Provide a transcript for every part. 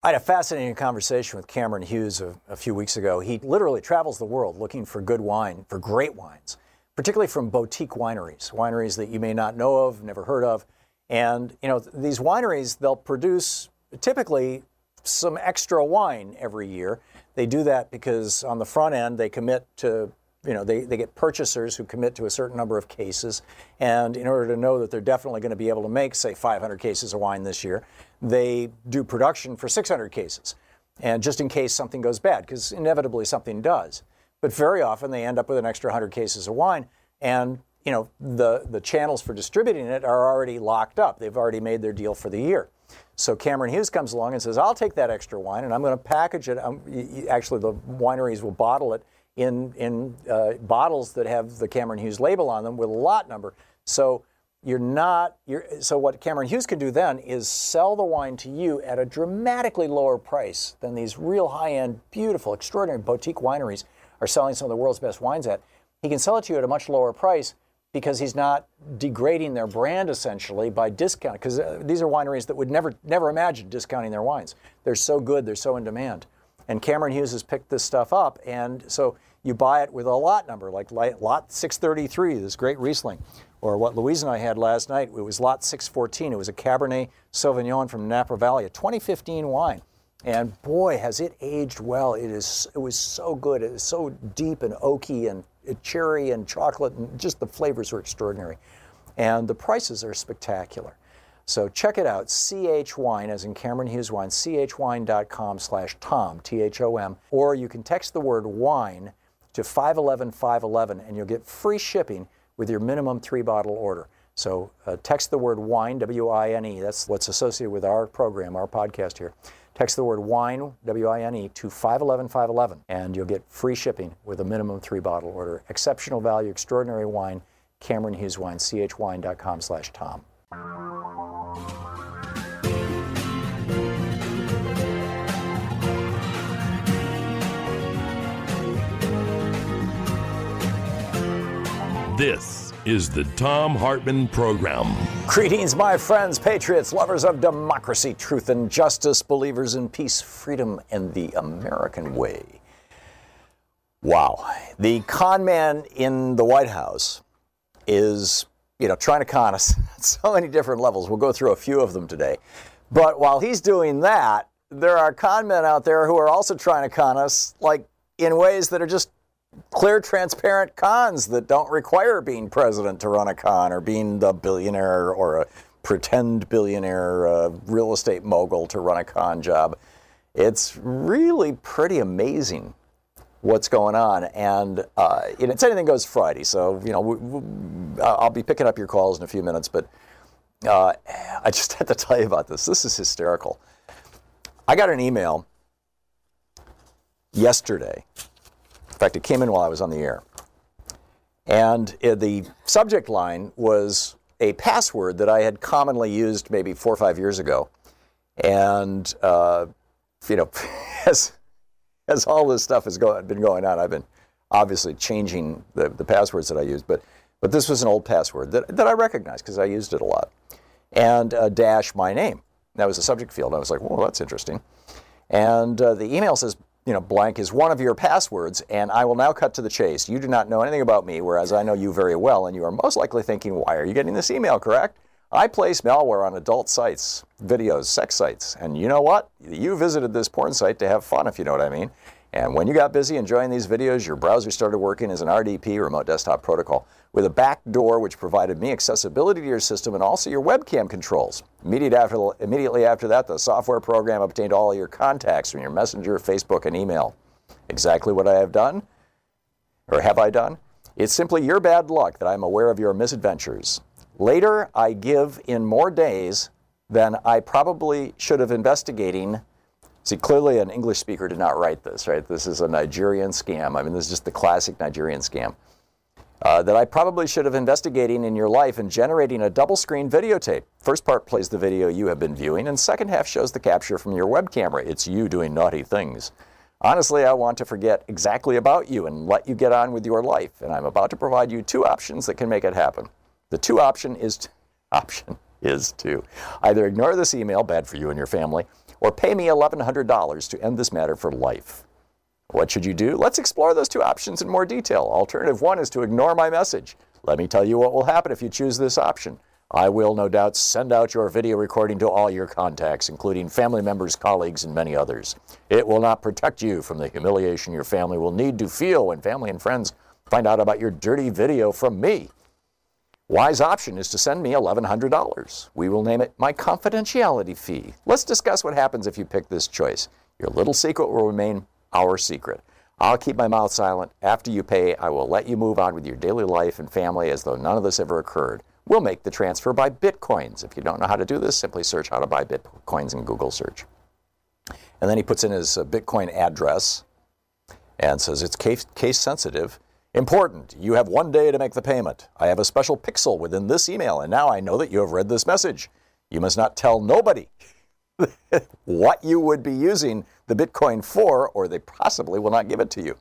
I had a fascinating conversation with Cameron Hughes a, a, few weeks ago. He literally travels the world looking for good wine, for great wines, particularly from boutique wineries, wineries that you may not know of, never heard of. And, you know, these wineries, they'll produce typically some extra wine every year. They do that because on the front end, they commit to you know, they, they get purchasers who commit to a certain number of cases. And in order to know that they're definitely going to be able to make, say, 500 cases of wine this year, they do production for 600 cases. And just in case something goes bad, because inevitably something does. But very often they end up with an extra 100 cases of wine. And, you know, the, the channels for distributing it are already locked up. They've already made their deal for the year. So Cameron Hughes comes along and says, I'll take that extra wine and I'm going to package it. Um, actually, the wineries will bottle it in, in uh, bottles that have the Cameron Hughes label on them with a lot number. So you're not, you're, so what Cameron Hughes can do then is sell the wine to you at a dramatically lower price than these real high end, beautiful, extraordinary boutique wineries are selling some of the world's best wines at. He can sell it to you at a much lower price because he's not degrading their brand essentially by discount. Because uh, these are wineries that would never, never imagine discounting their wines. They're so good, they're so in demand. And Cameron Hughes has picked this stuff up. And so you buy it with a lot number, like lot 633, this great Riesling. Or what Louise and I had last night, it was lot 614. It was a Cabernet Sauvignon from Napa Valley, a 2015 wine. And boy, has it aged well. It is. It was so good. It was so deep and oaky and cherry and chocolate, and just the flavors are extraordinary. And the prices are spectacular. So check it out, CH Wine, as in Cameron Hughes Wine, chwine.com slash Thom, T H O M. Or you can text the word wine to 511 511 and you'll get free shipping with your minimum three bottle order. So uh, text the word wine, W I N E, that's what's associated with our program, our podcast here. Text the word wine, W I N E, to 511 511 and you'll get free shipping with a minimum three bottle order. Exceptional value, extraordinary wine, Cameron Hughes Wine, chwine.com slash Thom. This is the Thom Hartmann Program. Greetings, my friends, patriots, lovers of democracy, truth, and justice, believers in peace, freedom, and the American way. Wow. The con man in the White House is, you know, trying to con us at so many different levels. We'll go through a few of them today. But while he's doing that, there are con men out there who are also trying to con us, like in ways that are just clear, transparent cons that don't require being president to run a con or being the billionaire or a pretend billionaire uh, real estate mogul to run a con job. It's really pretty amazing what's going on. And uh, it's anything goes Friday. So, you know, we, we, I'll be picking up your calls in a few minutes. But uh, I just had to tell you about this. This is hysterical. I got an email yesterday fact, it came in while I was on the air. And the subject line was a password that I had commonly used maybe four or five years ago. And, uh, you know, as, as all this stuff has go, been going on, I've been obviously changing the, the passwords that I use. But, but this was an old password that, that I recognized because I used it a lot. And uh, dash my name. That was the subject field. I was like, well, that's interesting. And uh, the email says, you know, blank is one of your passwords, and I will now cut to the chase. You do not know anything about me, whereas I know you very well, and you are most likely thinking, why are you getting this email, correct? I place malware on adult sites, videos, sex sites, and you know what? You visited this porn site to have fun, if you know what I mean. And when you got busy enjoying these videos, your browser started working as an RDP, remote desktop protocol, with a back door which provided me accessibility to your system and also your webcam controls. Immediate after, immediately after that, the software program obtained all your contacts from your Messenger, Facebook, and email. Exactly what I have done, or have I done? It's simply your bad luck that I'm aware of your misadventures. Later, I give in more days than I probably should have investigating. See, clearly an English speaker did not write this, right? This is a Nigerian scam. I mean, this is just the classic Nigerian scam. Uh, that I probably should have investigating in your life and generating a double screen videotape. First part plays the video you have been viewing, and second half shows the capture from your web camera. It's you doing naughty things. Honestly, I want to forget exactly about you and let you get on with your life, and I'm about to provide you two options that can make it happen. The two option is to, option is to either ignore this email, bad for you and your family, or pay me $1,100 to end this matter for life. What should you do? Let's explore those two options in more detail. Alternative one is to ignore my message. Let me tell you what will happen if you choose this option. I will no doubt send out your video recording to all your contacts, including family members, colleagues, and many others. It will not protect you from the humiliation your family will need to feel when family and friends find out about your dirty video from me. Wise option is to send me $1,100. We will name it my confidentiality fee. Let's discuss what happens if you pick this choice. Your little secret will remain our secret. I'll keep my mouth silent. After you pay, I will let you move on with your daily life and family as though none of this ever occurred. We'll make the transfer by bitcoins. If you don't know how to do this, simply search how to buy bitcoins in Google search. And then he puts in his uh, Bitcoin address and says it's case, case sensitive. Important, you have one day to make the payment. I have a special pixel within this email, and now I know that you have read this message. You must not tell nobody what you would be using the Bitcoin for, or they possibly will not give it to you.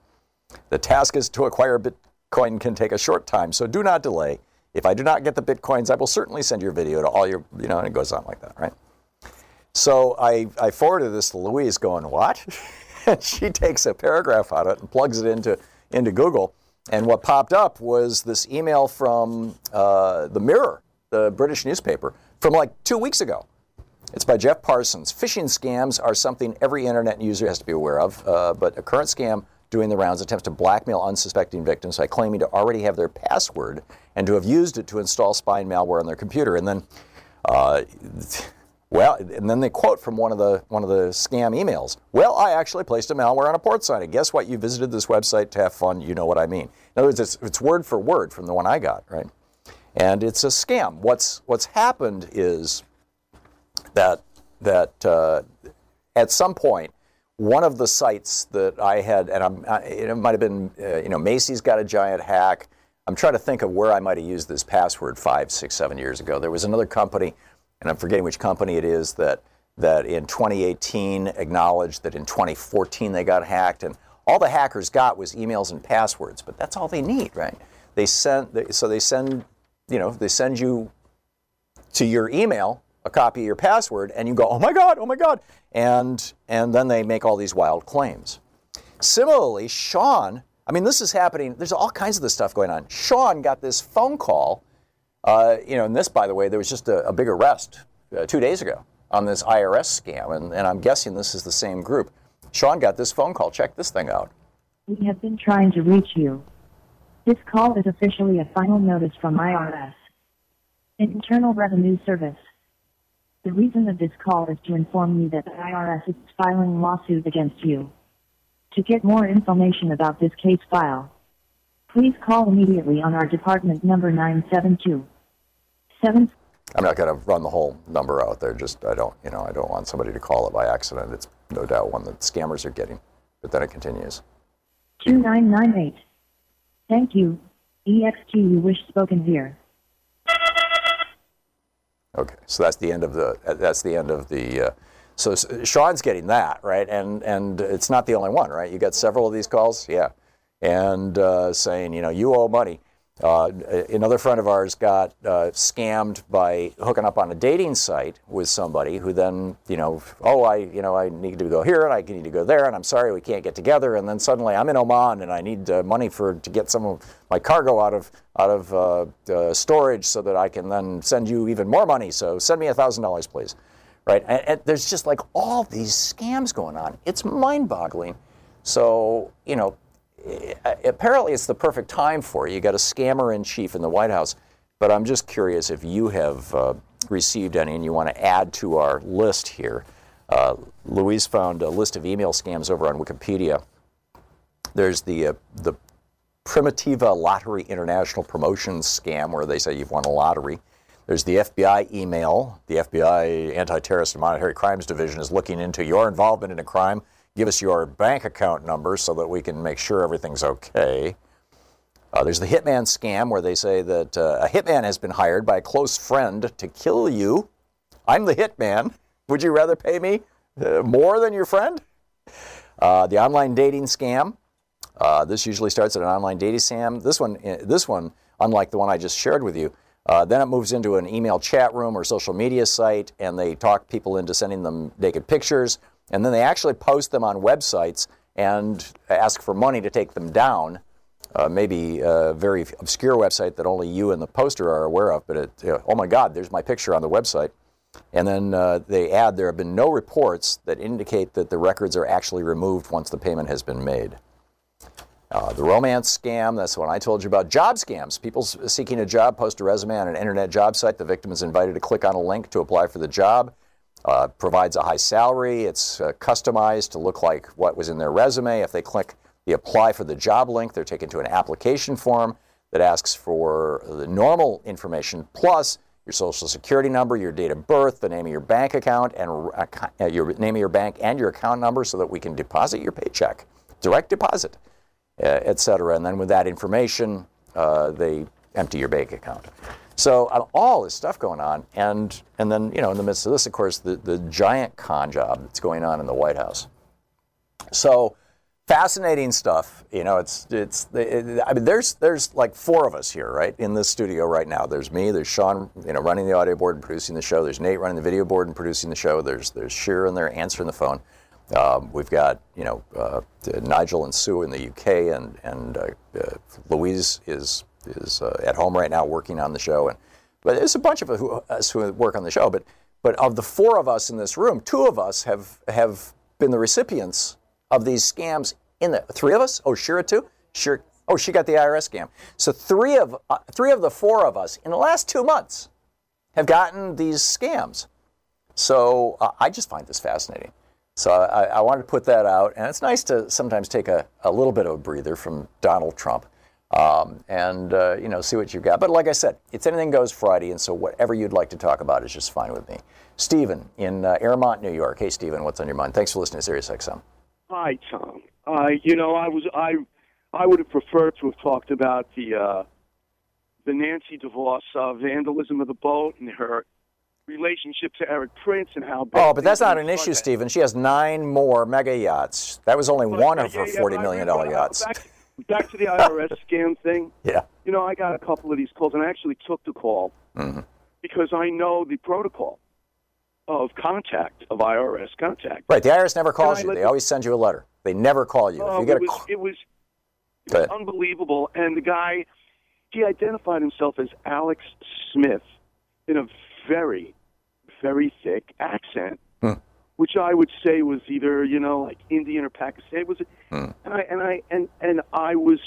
The task is to acquire Bitcoin can take a short time, so do not delay. If I do not get the Bitcoins, I will certainly send your video to all your, you know, and it goes on like that, right? So I, I forwarded this to Louise going, what? and she takes a paragraph out of it and plugs it into, into Google and what popped up was this email from uh, the Mirror, the British newspaper, from like two weeks ago. It's by Jeff Parsons. Phishing scams are something every internet user has to be aware of, uh, but a current scam doing the rounds attempts to blackmail unsuspecting victims by claiming to already have their password and to have used it to install spying malware on their computer. And then uh, well, and then they quote from one of the one of the scam emails. Well, I actually placed a malware on a port sign. And guess what? You visited this website to have fun. You know what I mean. In other words, it's, it's word for word from the one I got, right? And it's a scam. What's what's happened is that that uh, at some point one of the sites that I had, and I'm, it might have been, uh, you know, Macy's got a giant hack. I'm trying to think of where I might have used this password five, six, seven years ago. There was another company and I'm forgetting which company it is that that in 2018 acknowledged that in 2014 they got hacked, and all the hackers got was emails and passwords. But that's all they need, right? They send so they send you know they send you to your email a copy of your password, and you go, oh my god, oh my god, and and then they make all these wild claims. Similarly, Sean. I mean, this is happening. There's all kinds of this stuff going on. Sean got this phone call uh, you know, and this, by the way, there was just a, a big arrest uh, two days ago on this IRS scam, and, and I'm guessing this is the same group. Sean got this phone call. Check this thing out. We have been trying to reach you. This call is officially a final notice from IRS, Internal Revenue Service. The reason of this call is to inform you that the IRS is filing lawsuit against you. To get more information about this case file, please call immediately on our department number 972 seven. I'm not going to run the whole number out there. Just I don't, you know, I don't want somebody to call it by accident. It's no doubt one that scammers are getting. But then it continues. Two nine nine eight. Thank you. EXT you wish spoken here. Okay, so that's the end of the. That's the end of the. Uh, so Sean's getting that right, and and it's not the only one, right? You got several of these calls, yeah, and uh, saying, you know, you owe money. Uh, another friend of ours got uh, scammed by hooking up on a dating site with somebody who then, you know, oh, I, you know, I need to go here and I need to go there, and I'm sorry we can't get together. And then suddenly I'm in Oman and I need uh, money for to get some of my cargo out of out of uh, uh, storage so that I can then send you even more money. So send me a thousand dollars, please. Right? And, and there's just like all these scams going on. It's mind-boggling. So, you know, apparently it's the perfect time for you. You got a scammer in chief in the White House. But I'm just curious if you have uh, received any and you want to add to our list here. Uh, Louise found a list of email scams over on Wikipedia. There's the uh, the Primitiva Lottery International Promotions scam where they say you've won a lottery. There's the FBI email. The FBI Anti-Terrorist and Monetary Crimes Division is looking into your involvement in a crime. Give us your bank account number so that we can make sure everything's okay. Uh, there's the hitman scam where they say that uh, a hitman has been hired by a close friend to kill you. I'm the hitman. Would you rather pay me uh, more than your friend? Uh, the online dating scam. Uh, this usually starts at an online dating scam. This one, uh, this one, unlike the one I just shared with you, then it moves into an email chat room or social media site, and they talk people into sending them naked pictures, and then they actually post them on websites and ask for money to take them down uh, maybe a very obscure website that only you and the poster are aware of, but it, you know, oh my God, there's my picture on the website. And then uh, they add there have been no reports that indicate that the records are actually removed once the payment has been made. Uh, the romance scam, that's one I told you about. Job scams. People seeking a job post a resume on an internet job site. The victim is invited to click on a link to apply for the job. Uh, provides a high salary. It's uh, customized to look like what was in their resume. If they click the apply for the job link. They're taken to an application form that asks for the normal information plus your social security number, your date of birth, the name of your bank account, and uh, your name of your bank and your account number so that we can deposit your paycheck, direct deposit, uh, et cetera. And then with that information, uh, they empty your bank account. So uh, all this stuff going on, and and then you know in the midst of this, of course, the the giant con job that's going on in the White House. So fascinating stuff. You know, it's it's. It, I mean, there's there's like four of us here, right, in this studio right now. There's me. There's Sean, you know, running the audio board and producing the show. There's Nate running the video board and producing the show. There's there's Sheer in there answering the phone. Um, we've got you know uh, Nigel and Sue in the UK, and and uh, uh, Louise is is uh, at home right now working on the show. And but there's a bunch of us who work on the show. But but of the four of us in this room, two of us have have been the recipients of these scams in the three of us. Oh, Shira too. Sure. Oh, she got the IRS scam. So three of uh, three of the four of us in the last two months have gotten these scams. So uh, I just find this fascinating. So I, I, wanted to put that out, and it's nice to sometimes take a, a little bit of a breather from Donald Trump, um, and uh, you know see what you've got. But like I said, it's anything goes Friday, and so whatever you'd like to talk about is just fine with me. Stephen in uh, Airmont, New York. Hey, Stephen, what's on your mind? Thanks for listening to Sirius XM. Hi, Thom. Uh, you know, I was I I would have preferred to have talked about the uh, the Nancy DeVos uh, vandalism of the boat and her relationship to Erik Prince and how. Oh, but that's not an issue, Stephen. She has nine more mega yachts. That was only but, one yeah, of her yeah, forty million dollar yachts. Back, back, to the IRS scam thing. Yeah. You know, I got a couple of these calls, and I actually took the call mm-hmm. because I know the protocol of contact of IRS contact. Right. The IRS never calls you. They always send you a letter. They never call you. Oh, you get it, was, it was, it was unbelievable. And the guy, he identified himself as Alex Smith in a very, very thick accent. Which I would say was either you know like Indian or Pakistan. It was, hmm. and I and I and and I was.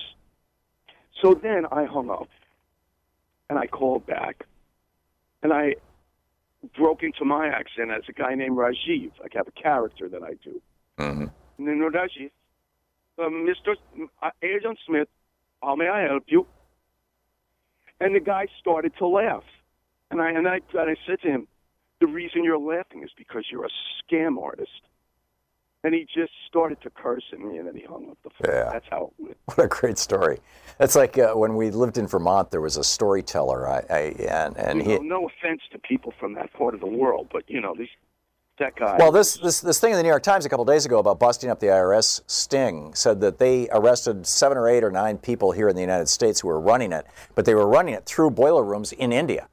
So then I hung up, and I called back, and I broke into my accent as a guy named Rajiv. I have a character that I do. Mm-hmm. No, Rajiv. Uh, Mr. Uh, Agent Smith, how may I help you? And the guy started to laugh. And I, and I, and I said to him, the reason you're laughing is because you're a scam artist. And he just started to curse at me, and then he hung up the phone. Yeah. That's how it went. What a great story. That's like uh, when we lived in Vermont, there was a storyteller. I, I and, and he. Know, no offense to people from that part of the world, but, you know, these, that guy. Well, this, this, this thing in the New York Times a couple days ago about busting up the IRS sting said that they arrested seven or eight or nine people here in the United States who were running it, but they were running it through boiler rooms in India.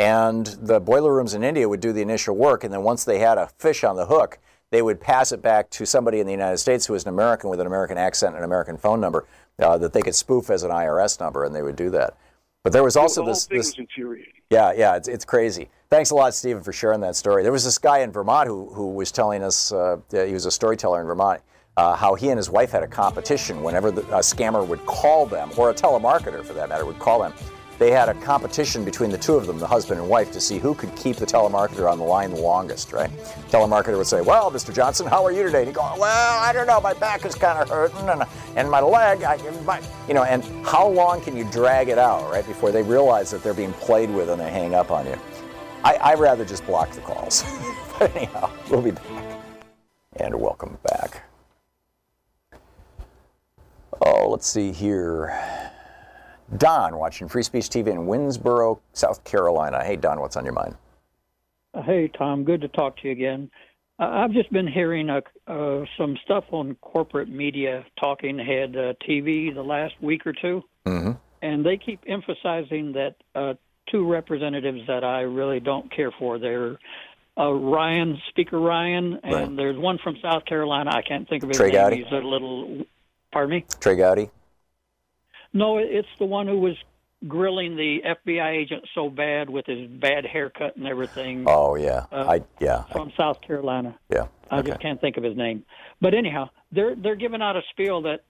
And the boiler rooms in India would do the initial work, and then once they had a fish on the hook, they would pass it back to somebody in the United States who was an American with an American accent and an American phone number uh, that they could spoof as an IRS number, and they would do that. But there was also this. this infuriating. Yeah, yeah, it's, it's crazy. Thanks a lot, Stephen, for sharing that story. There was this guy in Vermont who, who was telling us, uh, he was a storyteller in Vermont, uh, how he and his wife had a competition whenever the, a scammer would call them, or a telemarketer for that matter, would call them. They had a competition between the two of them, the husband and wife, to see who could keep the telemarketer on the line the longest, right? Telemarketer would say, Well, Mr. Johnson, how are you today? And he'd go, Well, I don't know, my back is kind of hurting and, and my leg, I, my, you know, and how long can you drag it out, right, before they realize that they're being played with and they hang up on you? I, I'd rather just block the calls. but anyhow, we'll be back. And welcome back. Oh, let's see here. Don watching Free Speech TV in Winnsboro, South Carolina. Hey, Don, what's on your mind? Hey, Thom. Good to talk to you again. Uh, I've just been hearing uh, uh, some stuff on corporate media, talking head uh, TV, the last week or 2 mm-hmm. and they keep emphasizing that uh, two representatives that I really don't care for. They're Ryan, Speaker Ryan, and right. there's one from South Carolina. I can't think of his Trey name. Gowdy? He's a little. Pardon me. Trey Gowdy. No, it's the one who was grilling the FBI agent so bad with his bad haircut and everything. Oh yeah, uh, I yeah. From South Carolina. Yeah. I okay. just can't think of his name. But anyhow, they're they're giving out a spiel that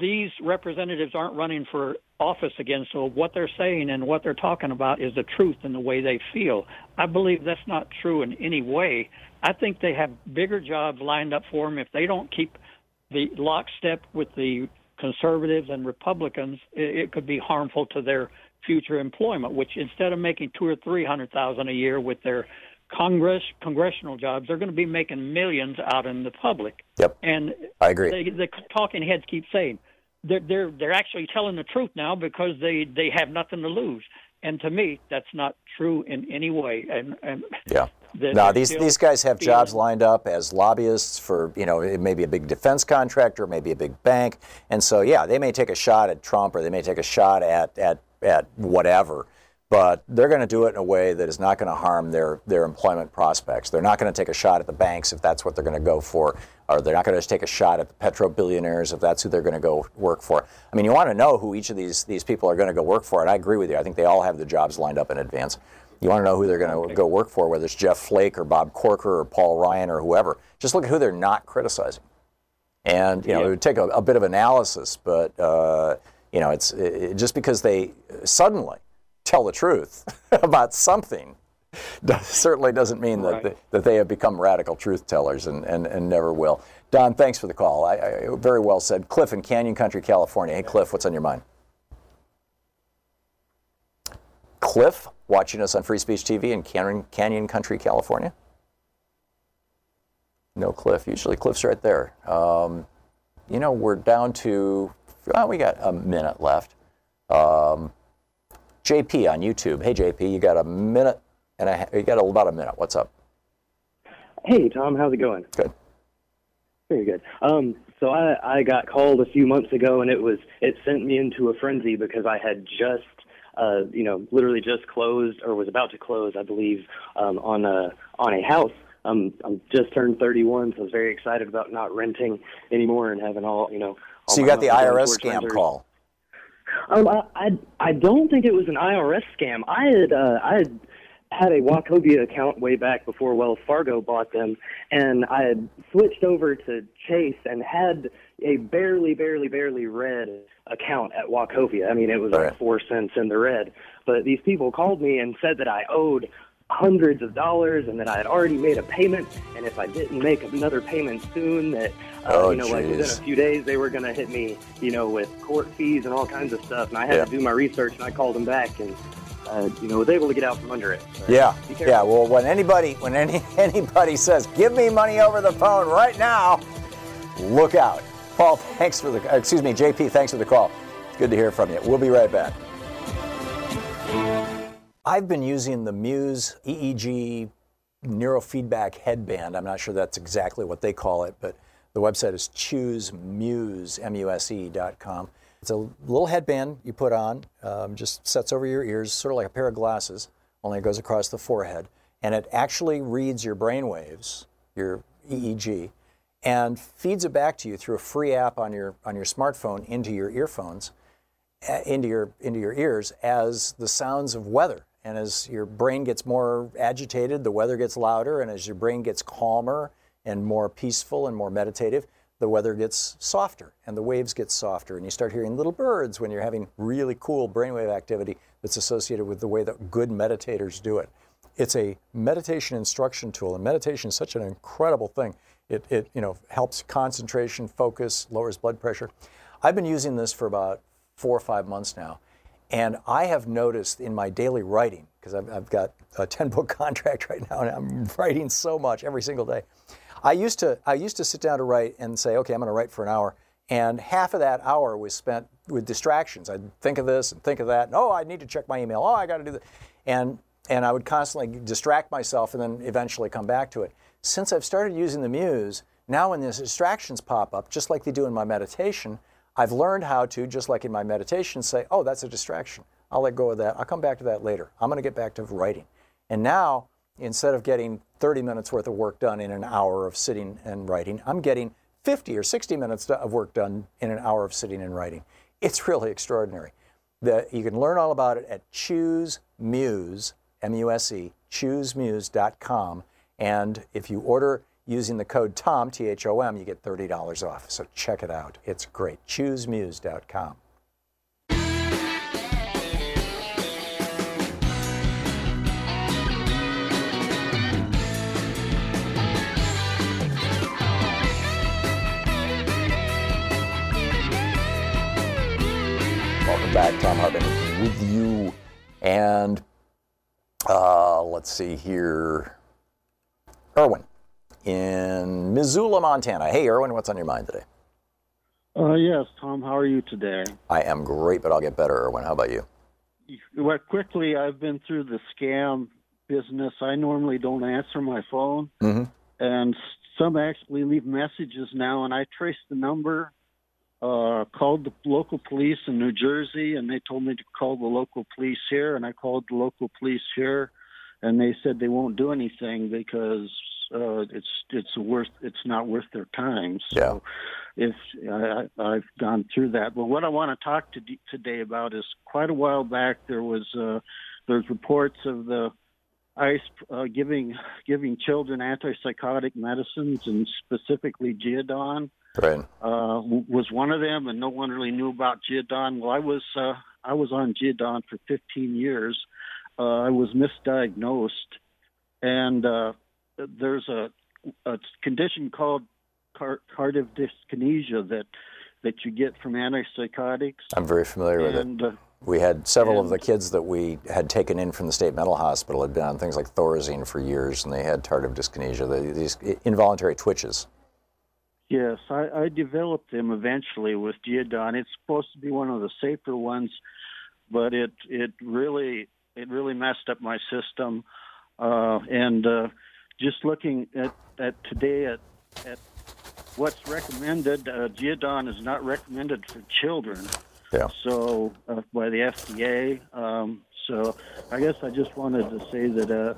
these representatives aren't running for office again. So what they're saying and what they're talking about is the truth and the way they feel. I believe that's not true in any way. I think they have bigger jobs lined up for them if they don't keep the lockstep with the conservatives and Republicans, it, it could be harmful to their future employment. Which instead of making two or three hundred thousand a year with their Congress congressional jobs, they're going to be making millions out in the public. Yep. And I agree. They, the talking heads keep saying they're they're they're actually telling the truth now because they they have nothing to lose. And to me, that's not true in any way. And, and yeah. No, these these guys have jobs feeling- lined up as lobbyists for you know it may be a big defense contractor, maybe a big bank, and so yeah, they may take a shot at Trump or they may take a shot at at at whatever, but they're going to do it in a way that is not going to harm their their employment prospects. They're not going to take a shot at the banks if that's what they're going to go for, or they're not going to just take a shot at the petro billionaires if that's who they're going to go work for. I mean, you want to know who each of these these people are going to go work for, and I agree with you. I think they all have the jobs lined up in advance. You want to know who they're going to go work for, whether it's Jeff Flake or Bob Corker or Paul Ryan or whoever. Just look at who they're not criticizing. And you know, Yeah. it would take a, a bit of analysis, but uh, you know, it's it, just because they suddenly tell the truth about something does, certainly doesn't mean that Right. they, that they have become radical truth tellers and, and, and never will. Don, thanks for the call. I, I, very well said. Cliff in Canyon Country, California. Hey, Cliff, what's on your mind? Cliff, watching us on Free Speech TV in Canyon, Canyon Country, California. No Cliff. Usually Cliff's right there. Um, you know, we're down to, well, we got a minute left. Um, JP on YouTube. Hey, JP, you got a minute and a, you got about a minute. What's up? Hey, Thom, how's it going? Good. Very good. Um, so I, I got called a few months ago, and it was it sent me into a frenzy because I had just, uh, you know, literally just closed or was about to close, I believe, um, on a on a house. Um, I'm just turned 31, so I was very excited about not renting anymore and having all, you know. all So you got the IRS scam renters. call. Um, I, I I don't think it was an IRS scam. I had uh, I had had a Wachovia account way back before Wells Fargo bought them, and I had switched over to Chase and had a barely, barely, barely red account at Wachovia. I mean, it was Right. like four cents in the red. But these people called me and said that I owed hundreds of dollars and that I had already made a payment, and if I didn't make another payment soon, that uh, Oh, you know, like within a few days they were going to hit me, you know, with court fees and all kinds of stuff. And I had Yeah. to do my research, and I called them back, and uh, you know, was able to get out from under it. So, Yeah, yeah. Well, when anybody when any anybody says, "Give me money over the phone right now," look out. Paul, thanks for the uh, excuse me, JP, thanks for the call. It's good to hear from you. We'll be right back. I've been using the Muse EEG neurofeedback headband. I'm not sure that's exactly what they call it, but the website is choosemuse, M-U-S-E dot com. It's a little headband you put on, um, just sets over your ears, sort of like a pair of glasses, only it goes across the forehead, and it actually reads your brain waves, your EEG, and feeds it back to you through a free app on your on your smartphone into your earphones uh, into your into your ears as the sounds of weather. And as your brain gets more agitated the weather gets louder. And as your brain gets calmer and more peaceful and more meditative the weather gets softer and the waves get softer, and you start hearing little birds when you're having really cool brainwave activity that's associated with the way that good meditators do it. It's a meditation instruction tool, and meditation is such an incredible thing. It, it you know helps concentration, focus, lowers blood pressure. I've been using this for about four or five months now, and I have noticed in my daily writing because I've, I've got a 10 book contract right now, and I'm writing so much every single day. I used to I used to sit down to write and say, okay, I'm going to write for an hour, and half of that hour was spent with distractions. I'd think of this and think of that. And, oh, I need to check my email. Oh, I got to do that, and and I would constantly distract myself and then eventually come back to it. Since I've started using the Muse, now when these distractions pop up, just like they do in my meditation, I've learned how to, just like in my meditation, say, oh, that's a distraction. I'll let go of that. I'll come back to that later. I'm going to get back to writing. And now, instead of getting 30 minutes worth of work done in an hour of sitting and writing, I'm getting 50 or 60 minutes of work done in an hour of sitting and writing. It's really extraordinary. The, you can learn all about it at Choose Muse, M-U-S-E, choosemuse.com. And if you order using the code THOM, T-H-O-M, you get $30 off. So check it out. It's great. Choosemuse.com. back. Thom Hartmann with you. And uh, let's see here. Erwin in Missoula, Montana. Hey, Erwin, what's on your mind today? Uh, yes, Thom, how are you today? I am great, but I'll get better, Erwin. How about you? Well, quickly, I've been through the scam business. I normally don't answer my phone, mm-hmm. and some actually leave messages now, and I trace the number, uh, called the local police in New Jersey, and they told me to call the local police here, and I called the local police here, and they said they won't do anything because uh, it's it's worth it's not worth their time. So Yeah. if I, I've gone through that, but what I want to talk to today about is quite a while back there was uh, there's reports of the ICE uh, giving giving children antipsychotic medicines and specifically Geodon Right. uh, w- was one of them, and no one really knew about Geodon. Well, I was uh, I was on Geodon for 15 years. Uh, I was misdiagnosed, and uh, there's a, a condition called car- cardiac dyskinesia that that you get from antipsychotics. I'm very familiar with it. uh, We had several of the kids that we had taken in from the state mental hospital had been on things like Thorazine for years, and they had tardive dyskinesia, they, these involuntary twitches. Yes, I, I developed them eventually with Geodon. It's supposed to be one of the safer ones, but it it really it really messed up my system. Uh, and uh, just looking at, at today at at what's recommended, uh, Geodon is not recommended for children. Yeah. So uh, by the FDA. Um, so I guess I just wanted to say that.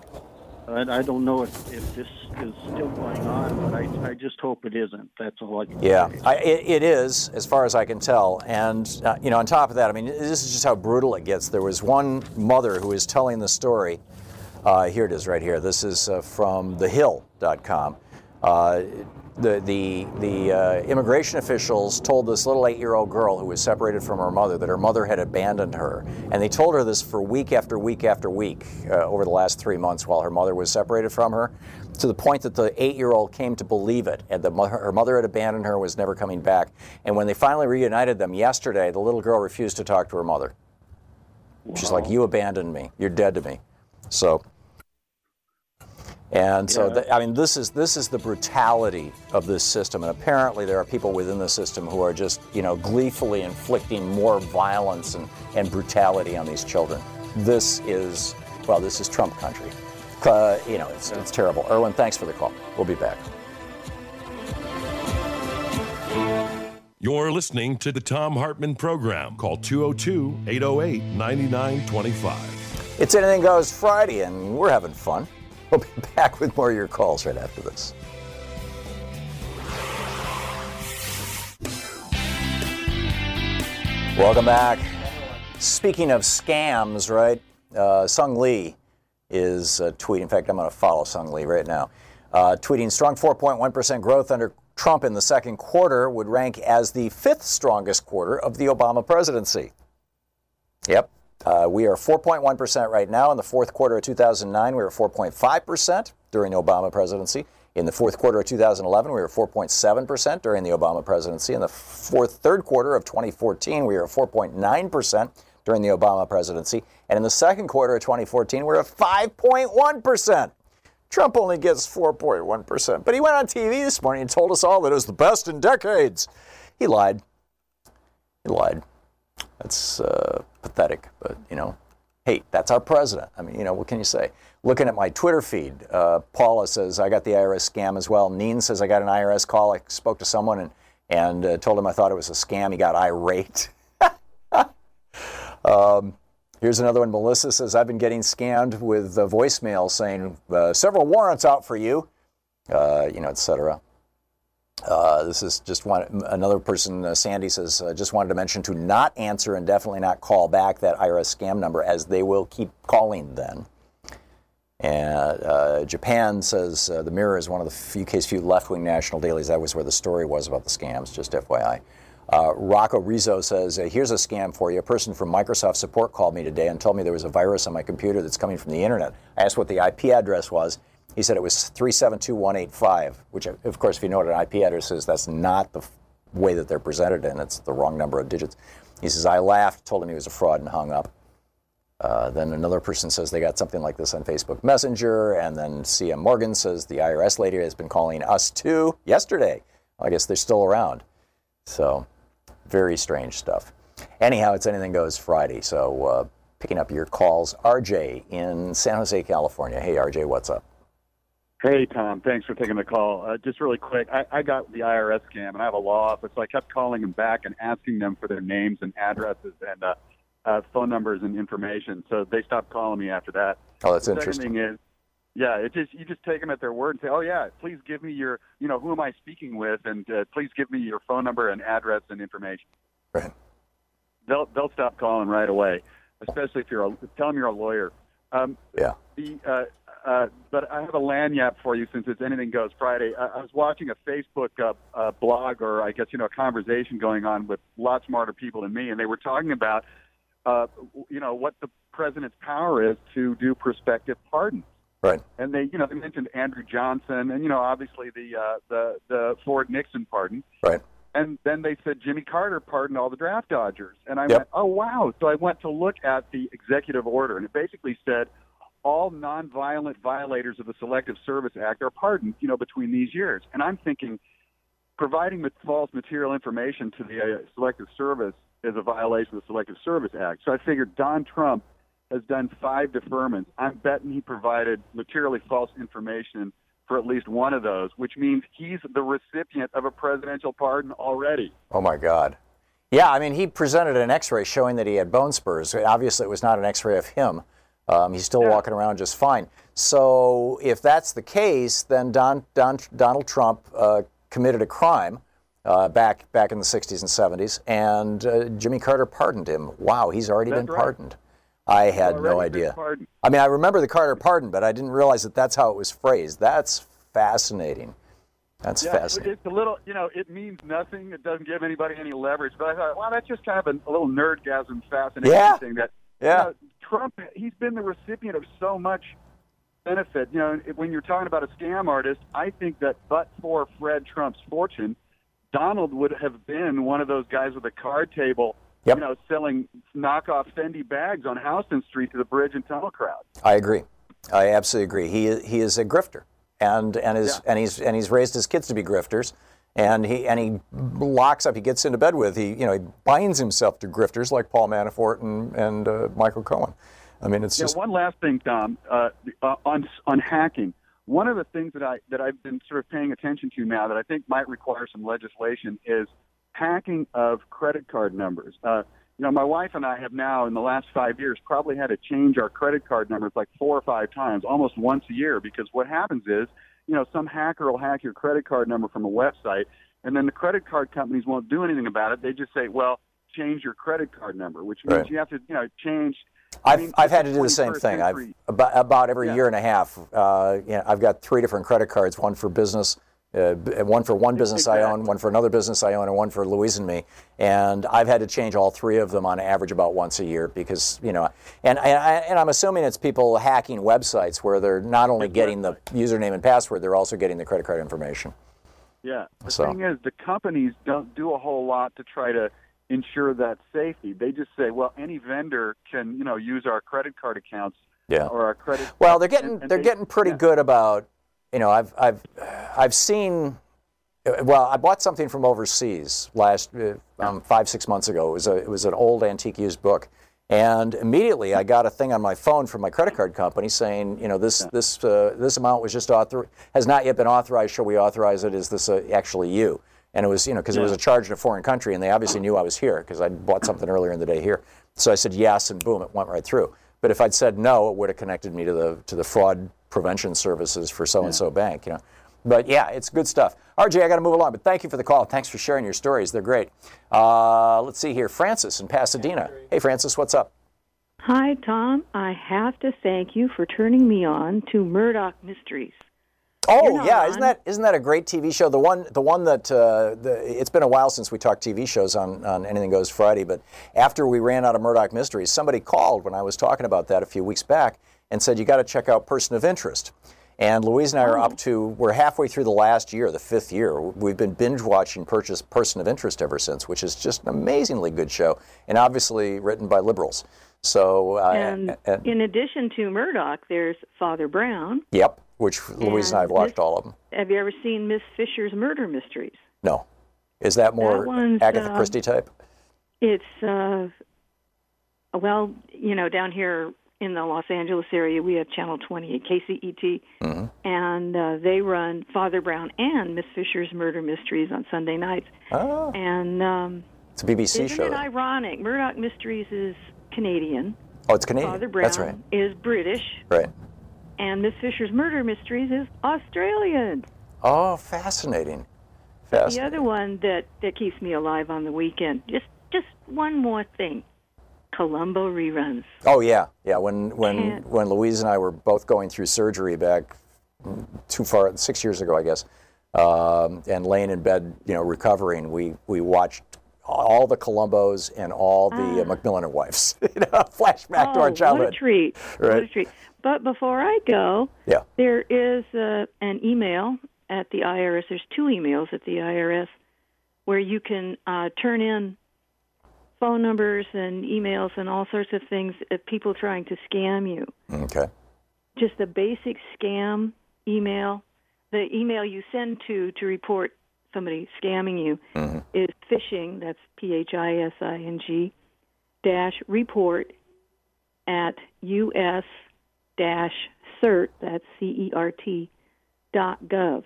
I I don't know if, if this is still going on, but I, I just hope it isn't. That's all I can Yeah, say. I, it, it is, as far as I can tell. And, uh, you know, on top of that, I mean, this is just how brutal it gets. There was one mother who was telling the story. Uh, here it is right here. This is uh, from thehill.com. Uh, the the, the uh, immigration officials told this little eight year old girl who was separated from her mother that her mother had abandoned her. And they told her this for week after week after week uh, over the last three months while her mother was separated from her, to the point that the eight year old came to believe it. And the, her mother had abandoned her, was never coming back. And when they finally reunited them yesterday, the little girl refused to talk to her mother. She's like, You abandoned me. You're dead to me. So. And so, Yeah. th- I mean, this is this is the brutality of this system, and apparently there are people within the system who are just, you know, gleefully inflicting more violence and, and brutality on these children. This is, well, this is Trump country. Uh, you know, it's, it's terrible. Erwin, thanks for the call. We'll be back. You're listening to the Thom Hartmann Program. Call 202 808 9925. It's Anything Goes Friday, and we're having fun. We'll be back with more of your calls right after this. Welcome back. Speaking of scams, right? Uh, Sung Lee is uh, tweeting. In fact, I'm going to follow Sung Lee right now. Uh, tweeting strong 4.1% growth under Trump in the second quarter would rank as the fifth strongest quarter of the Obama presidency. Yep. Uh, we are 4.1% right now. In the fourth quarter of 2009, we were 4.5% during the Obama presidency. In the fourth quarter of 2011, we were 4.7% during the Obama presidency. In the fourth, third quarter of 2014, we were 4.9% during the Obama presidency. And in the second quarter of 2014, we we're at 5.1%. Trump only gets 4.1%. But he went on TV this morning and told us all that it was the best in decades. He lied. He lied. That's uh, pathetic, but you know, hey, that's our president. I mean, you know, what can you say? Looking at my Twitter feed, uh, Paula says I got the IRS scam as well. Neen says I got an IRS call. I spoke to someone and and uh, told him I thought it was a scam. He got irate. um, here's another one. Melissa says I've been getting scammed with uh, voicemail saying uh, several warrants out for you, uh, you know, etc. Uh, this is just one another person. Uh, Sandy says uh, just wanted to mention to not answer and definitely not call back that IRS scam number as they will keep calling then. And uh, Japan says uh, the Mirror is one of the UK's few left-wing national dailies. That was where the story was about the scams. Just FYI. Rocco Rizzo says, "Here's a scam for you. A person from Microsoft support called me today and told me there was a virus on my computer that's coming from the internet. I asked what the IP address was." He said it was 372185, which, of course, if you know what an IP address is, that's not the way that they're presented in. It's the wrong number of digits. He says, I laughed, told him he was a fraud, and hung up. Uh, then another person says they got something like this on Facebook Messenger. And then CM Morgan says the IRS lady has been calling us too yesterday. I guess they're still around. So, very strange stuff. Anyhow, it's Anything Goes Friday. So, uh, picking up your calls. RJ in San Jose, California. Hey, RJ, what's up? Hey, Thom. Thanks for taking the call. Uh, just really quick, I, I got the IRS scam, and I have a law office, so I kept calling them back and asking them for their names and addresses and uh, uh, phone numbers and information. So they stopped calling me after that. Oh, that's the interesting. Second thing is, yeah, it just you just take them at their word and say, oh yeah, please give me your, you know, who am I speaking with, and uh, please give me your phone number and address and information. Right. They'll they'll stop calling right away, especially if you're a, tell them you're a lawyer. Um, yeah. The uh, uh, but I have a lagniappe for you since it's Anything Goes Friday. I, I was watching a Facebook uh, uh, blog, or I guess you know, a conversation going on with a lot smarter people than me, and they were talking about, uh, you know, what the president's power is to do prospective pardons. Right. And they, you know, they mentioned Andrew Johnson, and you know, obviously the uh, the the Ford Nixon pardon. Right. And then they said Jimmy Carter pardoned all the draft dodgers, and I Yep. went, oh wow! So I went to look at the executive order, and it basically said all nonviolent violators of the Selective Service Act are pardoned, you know, between these years. And I'm thinking, providing false material information to the uh, Selective Service is a violation of the Selective Service Act. So I figured Don Trump has done five deferments. I'm betting he provided materially false information for at least one of those, which means he's the recipient of a presidential pardon already. Oh my God. Yeah, I mean, he presented an X-ray showing that he had bone spurs. Obviously, it was not an X-ray of him. Um, he's still Yeah. walking around just fine. So, if that's the case, then Don, Don, Donald Trump uh, committed a crime uh, back back in the 60s and 70s, and uh, Jimmy Carter pardoned him. Wow, he's already That's been right. pardoned. I had no Already been idea. I mean, I remember the Carter pardon, but I didn't realize that that's how it was phrased. That's fascinating. That's Yeah, fascinating. it's a little, you know, it means nothing. It doesn't give anybody any leverage. But I thought, wow, that's just kind of a, a little nerdgasm, fascinating Yeah. thing that Yeah. you know, Trump, he's been the recipient of so much benefit. You know, when you're talking about a scam artist, I think that but for Fred Trump's fortune, Donald would have been one of those guys with a card table, Yep. you know, selling knockoff Fendi bags on Houston Street to the bridge and tunnel crowd. I agree. I absolutely agree. He he is a grifter, and and is Yeah. and he's and he's raised his kids to be grifters, and he and he locks up. He gets into bed with. He you know he binds himself to grifters like Paul Manafort and and uh, Michael Cohen. I mean, it's Yeah, just one last thing, Thom, uh, uh, on on hacking. One of the things that I that I've been sort of paying attention to now that I think might require some legislation is hacking of credit card numbers. Uh, you know, my wife and I have now, in the last five years, probably had to change our credit card numbers like four or five times, almost once a year, because what happens is, you know, some hacker will hack your credit card number from a website, and then the credit card companies won't do anything about it. They just say, well, change your credit card number, which means Right. you have to, you know, change. I I've, mean, I've had to do the same 21st thing. I've about, about every Yeah. year and a half. Uh, you know, I've got three different credit cards: one for business, Uh, one for one business I own, one for another business I own, and one for Louise and me. And I've had to change all three of them on average about once a year because you know, and and, I, and I'm assuming it's people hacking websites where they're not only getting the username and password, they're also getting the credit card information. Yeah. The So- thing is, the companies don't do a whole lot to try to ensure that safety. They just say, well, any vendor can, you know, use our credit card accounts Yeah. or our credit. Well, they're getting and- and they're they- getting pretty yeah. good about, you know, I've I've I've seen. Well, I bought something from overseas last uh, um, five six months ago. It was a it was an old antique used book, and immediately I got a thing on my phone from my credit card company saying, you know, this this uh, this amount was just author has not yet been authorized. Shall we authorize it? Is this uh, actually you? And it was, you know, because it was a charge in a foreign country, and they obviously knew I was here because I bought something earlier in the day here. So I said yes, and boom, it went right through. But if I'd said no, it would have connected me to the to the fraud prevention services for so and so bank, you know. But yeah, it's good stuff. RJ, I got to move along, but thank you for the call. Thanks for sharing your stories. They're great. Uh, let's see here, Francis in Pasadena. Hey, Francis, what's up? Hi, Thom. I have to thank you for turning me on to Murdoch Mysteries. Oh yeah, on. isn't that isn't that a great TV show? The one the one that uh, the, it's been a while since we talked TV shows on, on Anything Goes Friday, but after we ran out of Murdoch Mysteries, somebody called when I was talking about that a few weeks back and said you got to check out Person of Interest. And Louise and I are Oh. up to we're halfway through the last year, the fifth year. We've been binge watching Purchase Person of Interest ever since, which is just an amazingly good show, and obviously written by liberals. So uh, And and- in addition to Murdoch, there's Father Brown. yep, which Louise and I have watched Miss- all of them. Have you ever seen Miss Fisher's Murder Mysteries? No. Is that more one's, Agatha um, Christie type? It's, uh, well, you know, down here in the Los Angeles area, we have Channel 28, KCET, Mm-hmm. and uh, they run Father Brown and Miss Fisher's Murder Mysteries on Sunday nights. Oh, And um, it's a BBC isn't show. it then. ironic? Murdoch Mysteries is Canadian. Oh, it's Canadian. Father Brown That's right. is British, Right. and Miss Fisher's Murder Mysteries is Australian. Oh, fascinating. The other one that that keeps me alive on the weekend. Just just one more thing. Columbo reruns. Oh yeah, yeah. When when when Louise and I were both going through surgery back too far six years ago, I guess, um, and laying in bed, you know, recovering, we we watched all the Columbos and all the uh, McMillan and wives. you know, flashback to oh, our childhood. what a treat! What Right. a treat! But before I go, Yeah. there is uh, an email at the IRS. There's two emails at the IRS where you can uh, turn in phone numbers and emails and all sorts of things of people trying to scam you. Okay. Just a basic scam email. The email you send to to report somebody scamming you Mm-hmm. is phishing. That's P H I S I N G dash report at us dash cert. That's C E R T dot gov.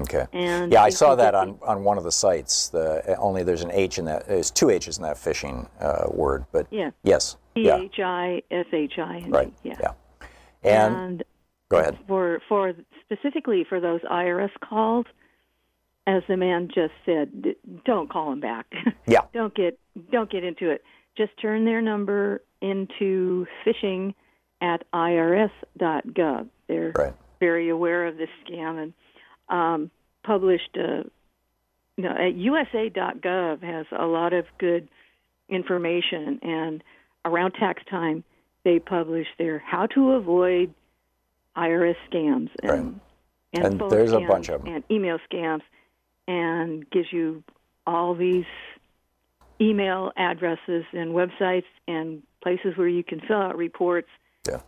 Okay. And yeah, I saw that on, on one of the sites. The only there's an H in that. There's two H's in that phishing uh, word, but Yeah. yes, P yeah, H I S H I N G. right, Yeah. yeah. And, and go ahead. for for specifically for those IRS calls, as the man just said, don't call them back. Yeah. don't get don't get into it. Just turn their number into phishing at irs.gov. They're Right. very aware of this scam and um, published. Uh, you know, at USA.gov has a lot of good information, and around tax time, they publish their how to avoid IRS scams and Right. and, And there's a scams bunch of 'em. and email scams, and gives you all these email addresses and websites and places where you can fill out reports. Yeah.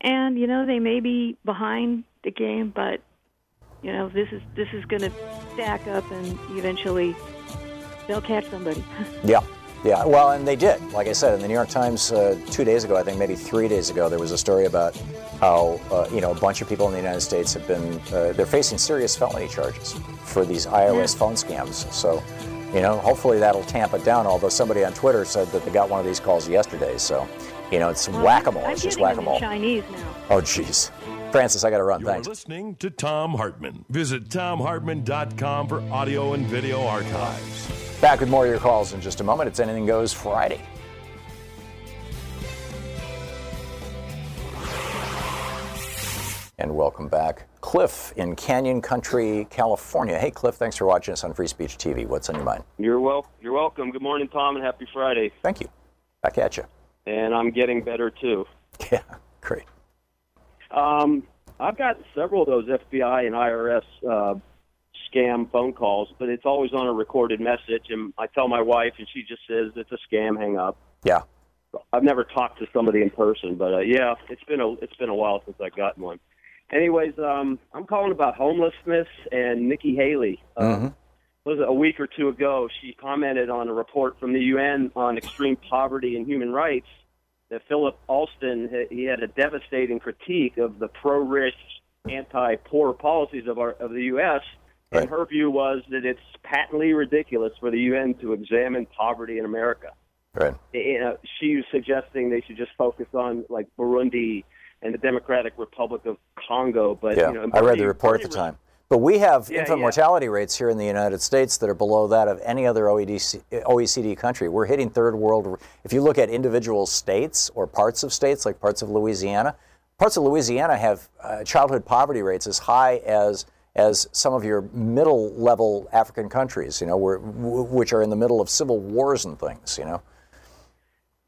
And you know they may be behind the game, but you know this is this is going to stack up, and eventually they'll catch somebody. Yeah, yeah. Well, and they did. Like I said, in the New York Times uh, two days ago, I think maybe three days ago, there was a story about how uh, you know a bunch of people in the United States have been uh, they're facing serious felony charges for these IRS phone scams. So, you know, hopefully that'll tamp it down. Although somebody on Twitter said that they got one of these calls yesterday. So, you know, it's whack-a-mole. I'm It's just getting whack-a-mole. Chinese now. Oh, jeez. Francis, I got to run. You're Thanks. listening to Thom Hartmann. Visit thomhartmann.com for audio and video archives. Back with more of your calls in just a moment. It's Anything Goes Friday. And welcome back. Cliff in Canyon Country, California. Hey, Cliff, thanks for watching us on Free Speech TV. What's on your mind? You're well. You're welcome. Good morning, Thom, and happy Friday. Thank you. Back at you. And I'm getting better too. Yeah, great. Um, I've got several of those FBI and IRS uh, scam phone calls, but it's always on a recorded message. And I tell my wife, and she just says it's a scam. Hang up. Yeah. I've never talked to somebody in person, but uh, yeah, it's been a it's been a while since I got one. Anyways, um, I'm calling about homelessness and Nikki Haley. Uh, Mm-hmm. Was it a week or two ago? She commented on a report from the UN on extreme poverty and human rights. That Philip Alston he had a devastating critique of the pro-rich, anti-poor policies of our of the U.S. And her view was that it's patently ridiculous for the UN to examine poverty in America. Right. You know, she was suggesting they should just focus on like Burundi and the Democratic Republic of Congo. But yeah, you know, I read the report at the time. But we have Yeah, infant yeah. mortality rates here in the United States that are below that of any other OECD, OECD country. We're hitting third world. If you look at individual states or parts of states, like parts of Louisiana, parts of Louisiana have uh, childhood poverty rates as high as as some of your middle level African countries. You know, where, w- which are in the middle of civil wars and things. You know.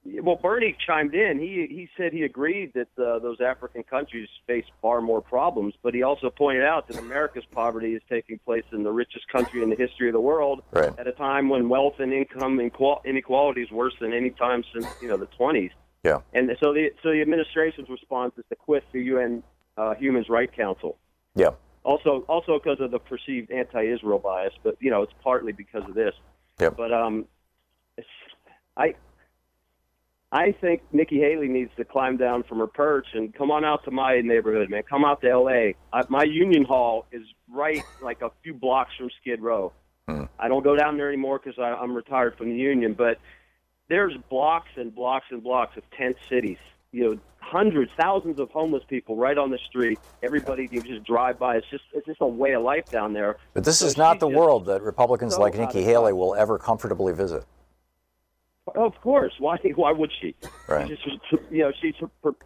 Well, Bernie chimed in. He he said he agreed that uh, those African countries face far more problems, but he also pointed out that America's poverty is taking place in the richest country in the history of the world Right. at a time when wealth and income inequality is worse than any time since you know the 20s. Yeah. And so the so the administration's response is to quit the UN uh, Human Rights Council. Yeah. Also, also because of the perceived anti-Israel bias, but you know it's partly because of this. Yep. But um, it's, I I think Nikki Haley needs to climb down from her perch and come on out to my neighborhood, man. Come out to L.A. I, my Union Hall is right like a few blocks from Skid Row. Hmm. I don't go down there anymore because I'm retired from the union, but there's blocks and blocks and blocks of tent cities. You know, hundreds, thousands of homeless people right on the street. Everybody can just drive by. It's just it's just a way of life down there. But this So is not the just world that Republicans so like Nikki Haley will ever comfortably visit. Of course. Why? Why would she? Right. She's you know, she's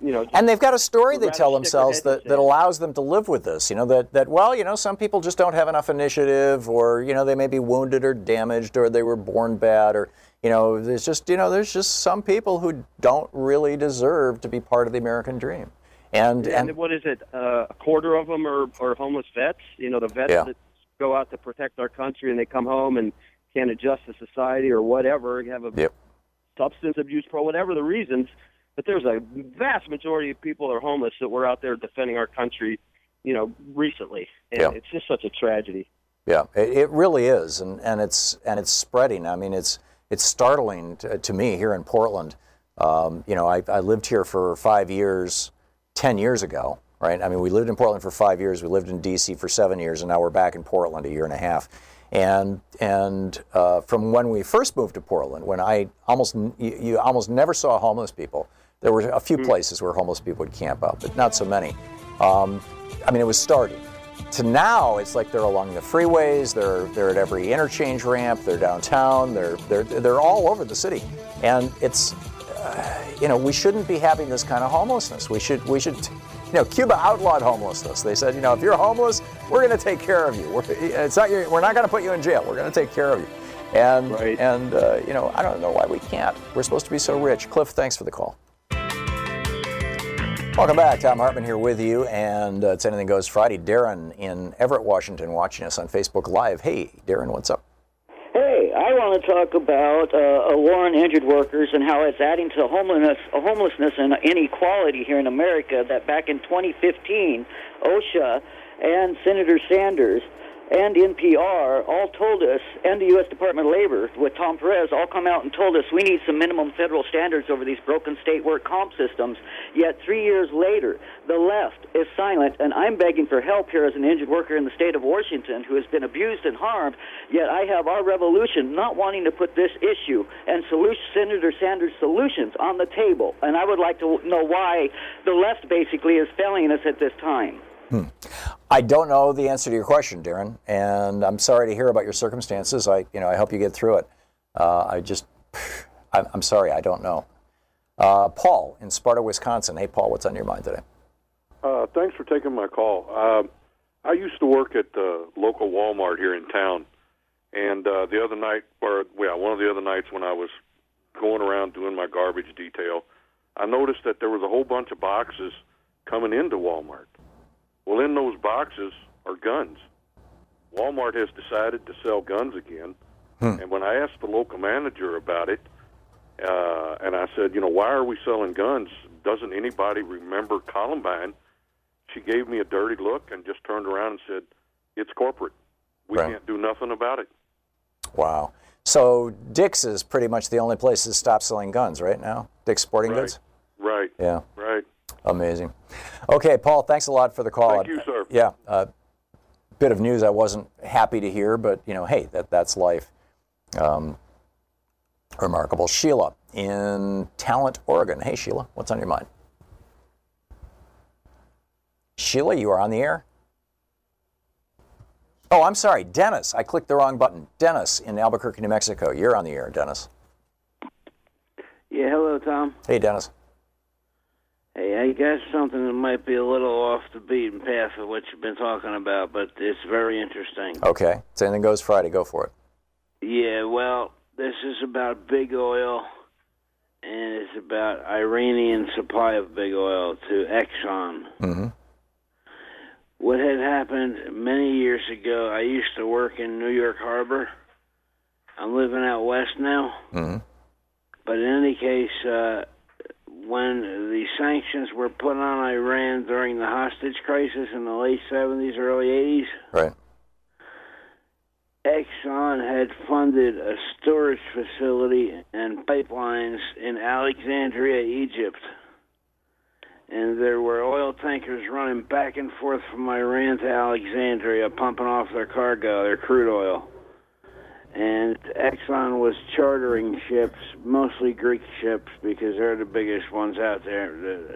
you know. And they've got a story they tell themselves that, that allows them to live with this. You know, that, that, well, you know, some people just don't have enough initiative or, you know, they may be wounded or damaged or they were born bad or, you know, there's just, you know, there's just some people who don't really deserve to be part of the American dream. And, and, and what is it? Uh, a quarter of them are, are homeless vets. You know, the vets Yeah. that go out to protect our country and they come home and can't adjust to society or whatever. Have a Yep. Substance abuse pro, whatever the reasons. But there's a vast majority of people that are homeless that were out there defending our country. You know, recently, and Yeah. it's just such a tragedy. Yeah, it, it really is, and, and it's and it's spreading. I mean, it's it's startling to, to me here in Portland. Um, you know, I, I lived here for five years, ten years ago, right? I mean, we lived in Portland for five years. We lived in D.C. for seven years, and now we're back in Portland a year and a half. And and uh, from when we first moved to Portland, when I almost you, you almost never saw homeless people. There were a few places where homeless people would camp out, but not so many. Um, I mean, it was starting to now it's like they're along the freeways they're they're at every interchange ramp they're downtown they're they're they're all over the city and it's uh, you know we shouldn't be having this kind of homelessness we should we should you know Cuba outlawed homelessness they said you know if you're homeless we're going to take care of you we're, it's not your, we're not going to put you in jail we're going to take care of you and and uh, you know I don't know why we can't we're supposed to be so rich Cliff thanks for the call Welcome back. Thom Hartmann here with you, and uh, it's Anything Goes Friday. Darren in Everett, Washington, watching us on Facebook Live. Hey, Darren, what's up? Hey, I want to talk about uh, a war on injured workers and how it's adding to homelessness, homelessness and inequality here in America. That back in 2015, OSHA and Senator Sanders and NPR all told us, and the U.S. Department of Labor with Tom Perez all come out and told us we need some minimum federal standards over these broken state work comp systems. Yet three years later, the left is silent, and I'm begging for help here as an injured worker in the state of Washington who has been abused and harmed. Yet I have our revolution not wanting to put this issue and solution, Senator Sanders' solutions on the table. And I would like to know why the left basically is failing us at this time. Hmm. I don't know the answer to your question, Darren, and I'm sorry to hear about your circumstances. I, you know, I hope you get through it. Uh, I just, I'm, sorry, I don't know. Uh, Paul in Sparta, Wisconsin. Hey, Paul, what's on your mind today? Uh, thanks for taking my call. Uh, I used to work at the local Walmart here in town, and uh, the other night, or yeah, one of the other nights when I was going around doing my garbage detail, I noticed that there was a whole bunch of boxes coming into Walmart. Well, in those boxes are guns. Walmart has decided to sell guns again. And when I asked the local manager about it, uh, and I said, you know, why are we selling guns? Doesn't anybody remember Columbine? She gave me a dirty look and just turned around and said, it's corporate. We Right. can't do nothing about it. Wow. So Dick's is pretty much the only place to stop selling guns right now. Dick's Sporting Right. Goods. Right. Yeah. Right. Amazing. Okay, Paul. Thanks a lot for the call. Thank you, sir. Yeah. A bit of news I wasn't happy to hear, but you know, hey, that that's life. Um, remarkable. Sheila in Talent, Oregon. Hey, Sheila, what's on your mind? Sheila, you are on the air. Oh, I'm sorry, Dennis. I clicked the wrong button. Dennis in Albuquerque, New Mexico. You're on the air, Dennis. Yeah, hello, Thom. Hey, Dennis. Hey, I got something that might be a little off the beaten path of what you've been talking about, but it's very interesting. Okay, it's anything goes Friday. Go for it. Yeah, well, this is about big oil, and it's about Iranian supply of big oil to Exxon. Mm-hmm. What had happened many years ago, I used to work in New York Harbor. I'm living out west now. Mm-hmm. But in any case, uh, when the sanctions were put on Iran during the hostage crisis in the late 70s, early 80s, Right. Exxon had funded a storage facility and pipelines in Alexandria, Egypt. And there were oil tankers running back and forth from Iran to Alexandria, pumping off their cargo, their crude oil. And Exxon was chartering ships, mostly Greek ships, because they're the biggest ones out there.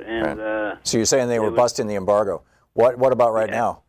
And uh, So you're saying they were was- busting the embargo. What What about right now?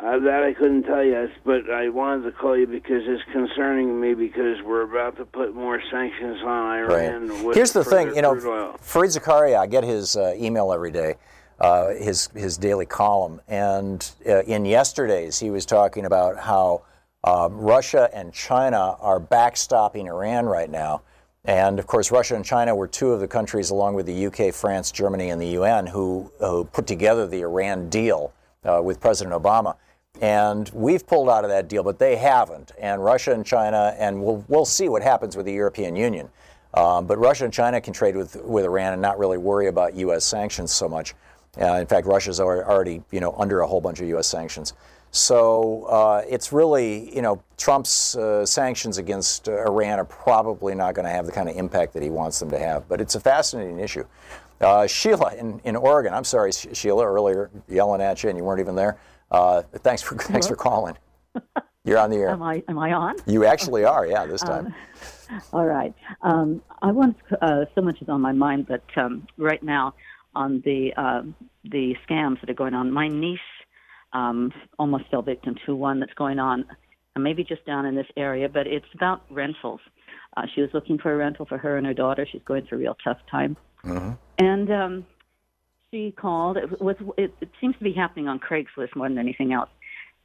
Uh, that I couldn't tell you, but I wanted to call you because it's concerning me because we're about to put more sanctions on Iran. With Here's the thing, you know, oil. Fareed Zakaria, I get his uh, email every day, uh, his his daily column, and uh, in yesterday's he was talking about how uh, Russia and China are backstopping Iran right now, and of course Russia and China were two of the countries, along with the UK, France, Germany, and the UN, who who put together the Iran deal uh, with President Obama. And we've pulled out of that deal, but they haven't. And Russia and China, and we'll, we'll see what happens with the European Union. Um, but Russia and China can trade with, with Iran and not really worry about U.S. sanctions so much. Uh, in fact, Russia's al- already you know under a whole bunch of U.S. sanctions. So uh, it's really you know Trump's uh, sanctions against uh, Iran are probably not going to have the kind of impact that he wants them to have. But it's a fascinating issue. Uh, Sheila in, in Oregon, I'm sorry, Sh- Sheila, earlier yelling at you and you weren't even there. Uh, thanks for thanks for calling. You're on the air. Am I am I on? You actually are, yeah, this time. Um, all right. Um, I want uh, so much is on my mind, but um, right now on the um the scams that are going on, my niece um, almost fell victim to one that's going on, uh, maybe just down in this area, but it's about rentals. Uh, she was looking for a rental for her and her daughter. She's going through a real tough time. Mm-hmm. And um, she called. It was. It, it seems to be happening on Craigslist more than anything else.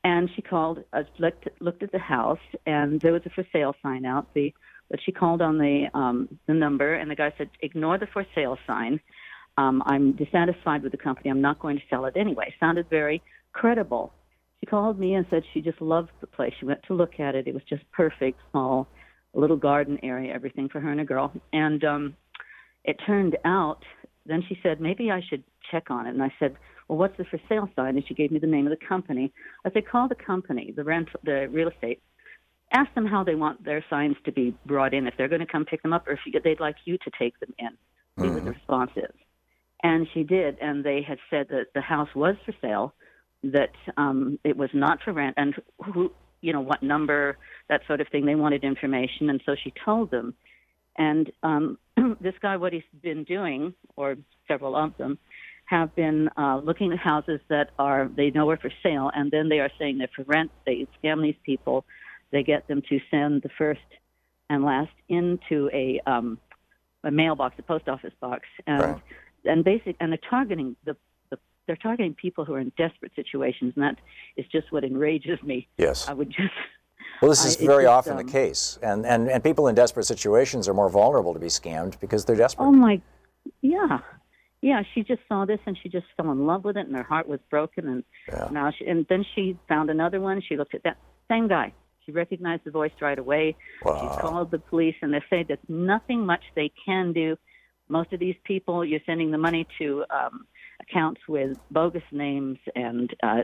And she called, uh, looked looked at the house, and there was a for sale sign out. The but she called on the um, the number, and the guy said, "Ignore the for sale sign. Um, I'm dissatisfied with the company. I'm not going to sell it anyway." Sounded very credible. She called me and said she just loved the place. She went to look at it. It was just perfect, small, little garden area, everything for her and a girl. And um, it turned out then she said maybe I should check on it, and I said, well, what's the for sale sign? And she gave me the name of the company. I said, call the company, the rent, the real estate. Ask them how they want their signs to be brought in, if they're going to come pick them up, or if you, they'd like you to take them in. See what the response is. And she did, and they had said that the house was for sale, that um, it was not for rent, and who, you know, what number, that sort of thing. They wanted information, and so she told them. And um, this guy, what he's been doing, or several of them, have been uh, looking at houses that are they know are for sale, and then they are saying they're for rent. They scam these people. They get them to send the first and last into a um, a mailbox, a post office box, and and basic and they're targeting the they're targeting people who are in desperate situations, and that is just what enrages me. Yes. I would just. Well, this is I- very just, often um, the case, and, and and people in desperate situations are more vulnerable to be scammed because they're desperate. Oh my, yeah, yeah. She just saw this and she just fell in love with it, and her heart was broken. And now she, and then she found another one. She looked at that same guy. She recognized the voice right away. She called the police, and they say there's nothing much they can do. Most of these people, you're sending the money to um, accounts with bogus names, and uh,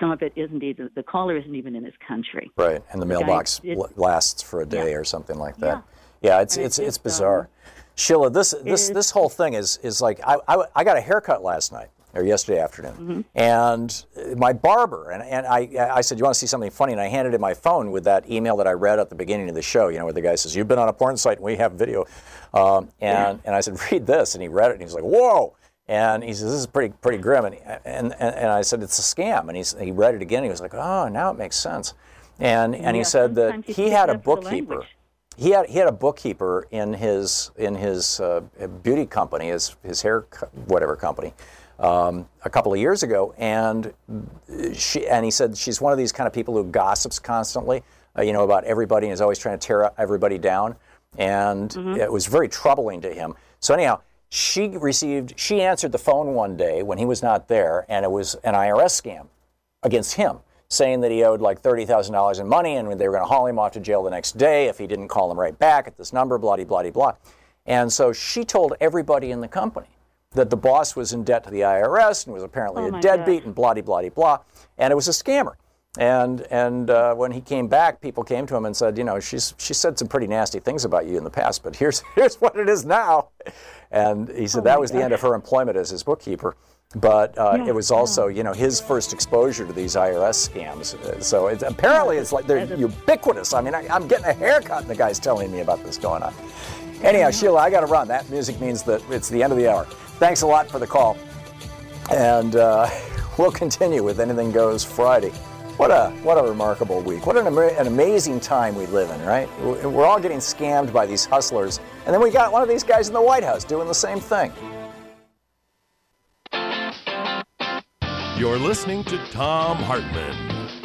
some of it isn't even the caller isn't even in his country. Right, and the The guy mailbox did- l- lasts for a day or something like that. Yeah, it's it's it's it's just, bizarre. Sheila, this this this whole thing is is like I, I I got a haircut last night or yesterday afternoon, and my barber and and I I said you want to see something funny, and I handed him my phone with that email that I read at the beginning of the show. You know, where the guy says you've been on a porn site and we have video, um, and and I said read this, and he read it, and he's like whoa. And he says, "This is pretty pretty grim." And, and and I said, "It's a scam." And he's, he read it again. He was like, "Oh, now it makes sense." And and he said that he had a bookkeeper. He had he had a bookkeeper in his in his uh, beauty company, his his hair co- whatever company, um, a couple of years ago, and she and he said she's one of these kind of people who gossips constantly, uh, you know, about everybody and is always trying to tear everybody down, and it was very troubling to him. So anyhow, she received she answered the phone one day when he was not there, and it was an IRS scam against him, saying that he owed like $30,000 in money and they were going to haul him off to jail the next day if he didn't call them right back at this number, blah, blah, blah, blah. And so she told everybody in the company that the boss was in debt to the IRS and was apparently Oh a deadbeat and blah, blah, blah, blah. And it was a scammer. And and uh, when he came back, people came to him and said, you know, she's she said some pretty nasty things about you in the past, but here's here's what it is now. And he said Oh that was the end of her employment as his bookkeeper. But uh, Yeah, it was also, you know, his first exposure to these IRS scams. So it's, apparently it's like they're ubiquitous. I mean, I, I'm getting a haircut, and the guy's telling me about this going on. Anyhow, Sheila, I got to run. That music means that it's the end of the hour. Thanks a lot for the call, and uh, we'll continue with Anything Goes Friday. What a what a remarkable week! What an, an amazing time we live in, right? We're we're all getting scammed by these hustlers, and then we got one of these guys in the White House doing the same thing. You're listening to Thom Hartmann.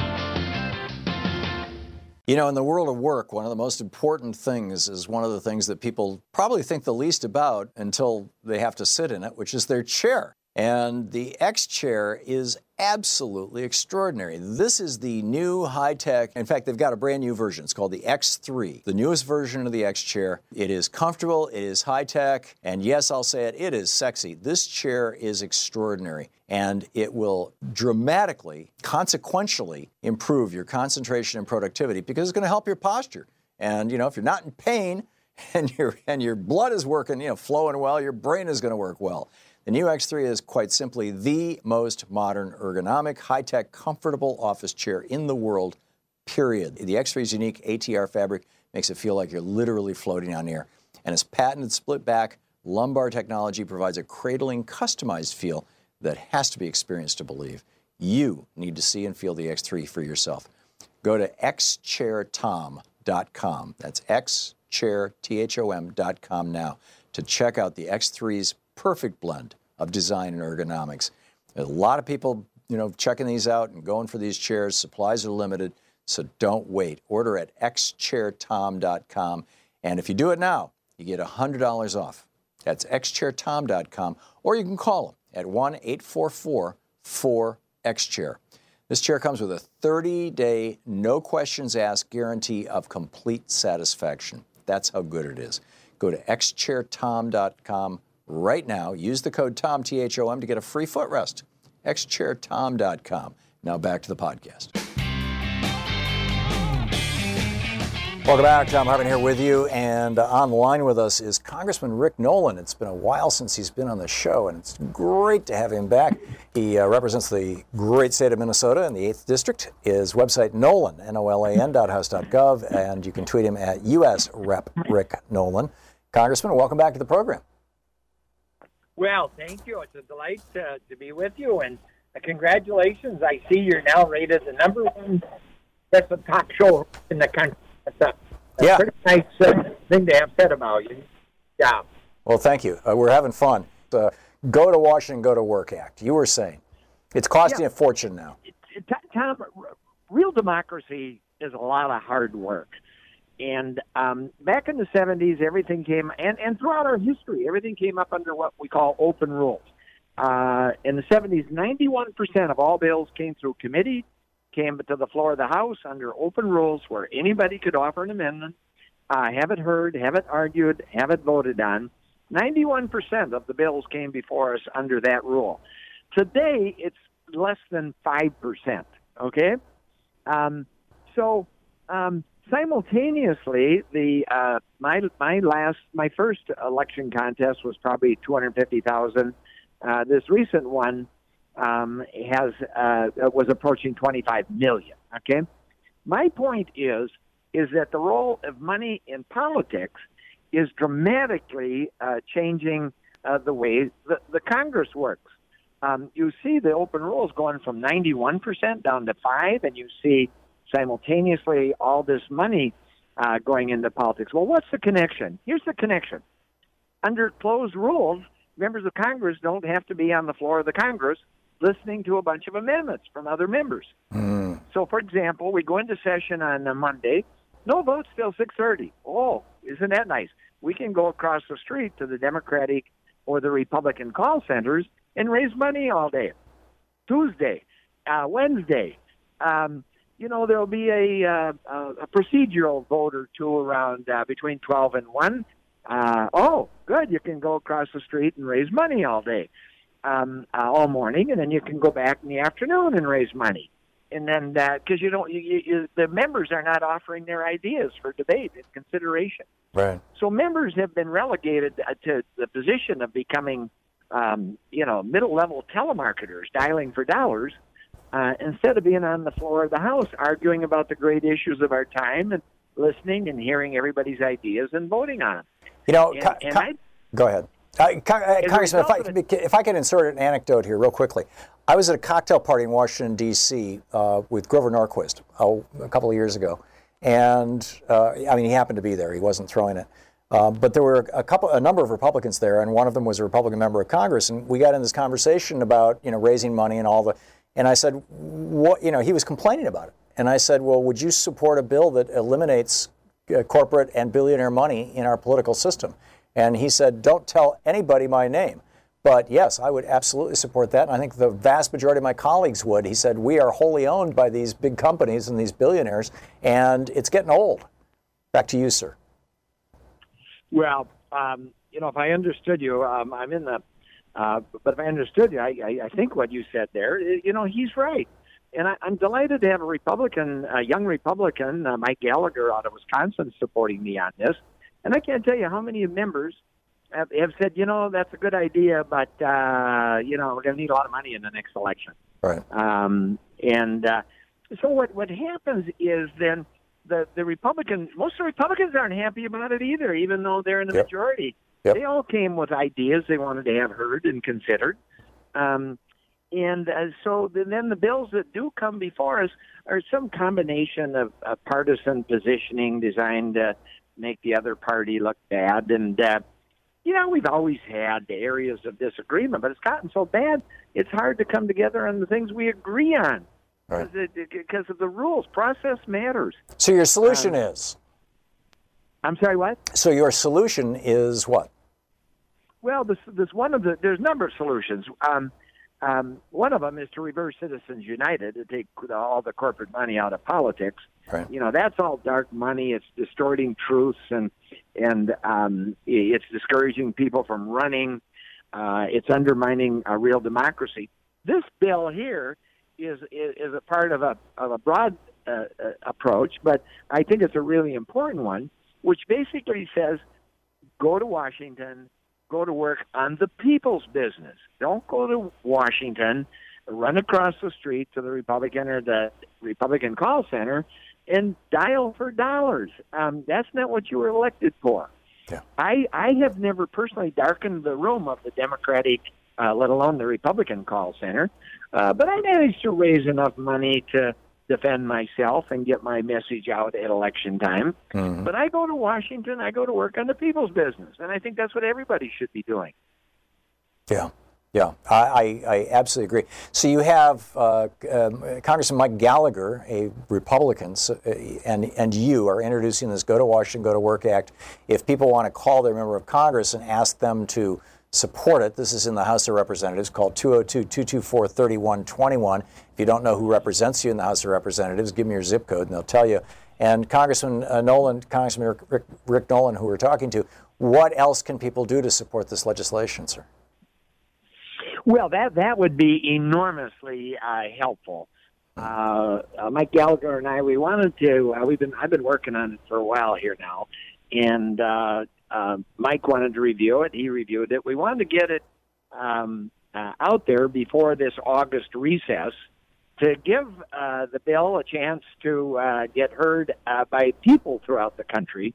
You know, in the world of work, one of the most important things is one of the things that people probably think the least about until they have to sit in it, which is their chair. And the X chair is absolutely extraordinary. This is the new high tech. In fact, they've got a brand new version. It's called the X3, the newest version of the X chair. It is comfortable, it is high tech, and yes, I'll say it, it is sexy. This chair is extraordinary and it will dramatically, consequentially improve your concentration and productivity because it's going to help your posture. And you know, if you're not in pain and your and your blood is working, you know, flowing well, your brain is going to work well. The new X3 is quite simply the most modern, ergonomic, high-tech, comfortable office chair in the world. Period. The X3's unique ATR fabric makes it feel like you're literally floating on air, and its patented split-back lumbar technology provides a cradling, customized feel that has to be experienced to believe. You need to see and feel the X3 for yourself. Go to xchairthom.com. That's xchairthom.com now to check out the X3's perfect blend of design and ergonomics. A lot of people, you know, checking these out and going for these chairs. Supplies are limited, so don't wait. Order at xchairthom.com, and if you do it now, you get $100 off. That's xchairthom.com, or you can call them at 1 844 4XChair. This chair comes with a 30 day, no questions asked guarantee of complete satisfaction. That's how good it is. Go to xchairthom.com right now. Use the code THOM, T H O M, to get a free footrest. xchairthom.com. Now back to the podcast. Welcome back. Thom Hartmann here with you. And uh, on the line with us is Congressman Rick Nolan. It's been a while since he's been on the show, and it's great to have him back. He uh, represents the great state of Minnesota in the 8th District. His website, Nolan, N-O-L-A-N, dot house dot gov, and you can tweet him at US Rep Rick Nolan. Congressman, welcome back to the program. Well, thank you. It's a delight to, to be with you, and uh, congratulations. I see you're now rated the number one that's a talk show in the country. That's a, a Yeah. pretty nice uh, thing to have said about you. Yeah. Well, thank you. Uh, we're having fun. uh, go to Washington, go to work act. You were saying it's costing Yeah. a fortune now. T- Thom, real democracy is a lot of hard work. And um, back in the 70s, everything came, and, and throughout our history, everything came up under what we call open rules. Uh, in the 70s, 91% of all bills came through committee, came to the floor of the House under open rules where anybody could offer an amendment, uh, have it heard, have it argued, have it voted on. 91% of the bills came before us under that rule. Today, it's less than 5%. Okay? Um, so, um, simultaneously, the uh, my my last my first election contest was probably two hundred fifty thousand. Uh, this recent one um, has uh, was approaching twenty five million. Okay, my point is is that the role of money in politics is dramatically uh, changing uh, the way the, the Congress works. Um, you see the open rules going from 91% down to 5 and you see simultaneously all this money uh, going into politics. Well, what's the connection? Here's the connection. Under closed rules, members of Congress don't have to be on the floor of the Congress listening to a bunch of amendments from other members. So, for example, we go into session on a Monday. No votes till 6:30. Oh, isn't that nice? We can go across the street to the Democratic or the Republican call centers and raise money all day. Tuesday, uh, Wednesday, um, you know, there'll be a, uh, a procedural vote or two around uh, between 12 and 1. Uh, oh, good. You can go across the street and raise money all day, um, uh, all morning, and then you can go back in the afternoon and raise money. And then, because you don't, you, you, you, the members are not offering their ideas for debate and consideration. Right. So members have been relegated uh, to the position of becoming, um, you know, middle-level telemarketers dialing for dollars uh, instead of being on the floor of the House arguing about the great issues of our time and listening and hearing everybody's ideas and voting on them. You know, And- co- and co- I- go ahead. Uh, co- uh, Congressman, if I, result if I could insert an anecdote here real quickly. I was at a cocktail party in Washington, D.C. Uh, with Grover Norquist oh, a couple of years ago. And uh, I mean, he happened to be there. He wasn't throwing it. Um, but there were a couple, a number of Republicans there, and one of them was a Republican member of Congress. And we got in this conversation about, you know, raising money and all the. And I said, what, you know, he was complaining about it. And I said, well, would you support a bill that eliminates uh, corporate and billionaire money in our political system? And he said, don't tell anybody my name. But yes, I would absolutely support that. And I think the vast majority of my colleagues would. He said, we are wholly owned by these big companies and these billionaires, and it's getting old. Back to you, sir. Well, um, you know, if I understood you, um, I'm in the. Uh, but if I understood you, I, I, I think what you said there, eh, you know, he's right, and I, I'm delighted to have a Republican, a young Republican, uh, Mike Gallagher out of Wisconsin, supporting me on this. And I can't tell you how many members have, have said, you know, that's a good idea, but uh, you know, we're going to need a lot of money in the next election. Right. Um, and uh, so what what happens is then the the Republicans, most of the Republicans aren't happy about it either, even though they're in the Yep. majority. Yep. They all came with ideas they wanted to have heard and considered. Um, and uh, so then the bills that do come before us are some combination of uh, partisan positioning designed to make the other party look bad. And, uh, you know, we've always had areas of disagreement, but it's gotten so bad, it's hard to come together on the things we agree on Right. because of the rules. Process matters. So your solution Um, is? I'm sorry, what? So your solution is what? Well, this this one of the there's a number of solutions. Um, um, one of them is to reverse Citizens United to take all the corporate money out of politics. Right. You know that's all dark money. It's distorting truths and and um, it's discouraging people from running. Uh, it's undermining a real democracy. This bill here is is, is a part of a of a broad uh, uh, approach, but I think it's a really important one, which basically says go to Washington, go to work on the people's business. Don't go to Washington, run across the street to the Republican or the Republican call center and dial for dollars. Um, that's not what you were elected for. Yeah. I I have never personally darkened the room of the Democratic, uh, let alone the Republican call center, uh, but I managed to raise enough money to defend myself and get my message out at election time. Mm-hmm. But I go to Washington, I go to work on the people's business, and I think that's what everybody should be doing. Yeah. Yeah, I, I, I, absolutely agree. So you have uh, um, Congressman Mike Gallagher, a Republican, so, uh, and and you are introducing this Go to Washington, Go to Work Act. If people want to call their member of Congress and ask them to support it, this is in the House of Representatives, called 202-224-3121. If you don't know who represents you in the House of Representatives, give me your zip code and they'll tell you. And Congressman uh, Nolan, Congressman Rick, Rick, Rick Nolan, who we're talking to, what else can people do to support this legislation, sir? Well, that that would be enormously uh, helpful. Uh, uh, Mike Gallagher and I, we wanted to. Uh, we've been I've been working on it for a while here now, and uh, uh, Mike wanted to review it. He reviewed it. We wanted to get it um, uh, out there before this August recess to give uh, the bill a chance to uh, get heard uh, by people throughout the country,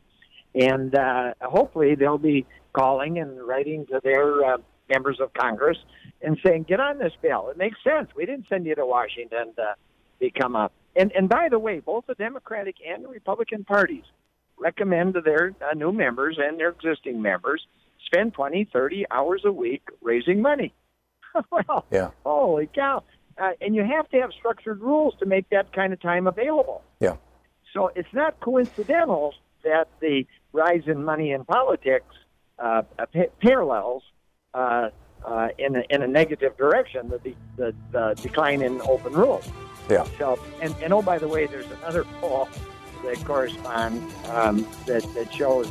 and uh, hopefully they'll be calling and writing to their uh, members of Congress and saying, "Get on this bill. It makes sense. We didn't send you to Washington to become a." And and by the way, both the Democratic and the Republican parties recommend to their uh, new members and their existing members spend 20, 30 hours a week raising money. well, yeah. holy cow. Uh, and you have to have structured rules to make that kind of time available. Yeah. So it's not coincidental that the rise in money in politics uh, parallels uh, uh, in, a, in a negative direction, the, the, the decline in open rules. Yeah. So, and, and oh, by the way, there's another poll that corresponds um, that, that shows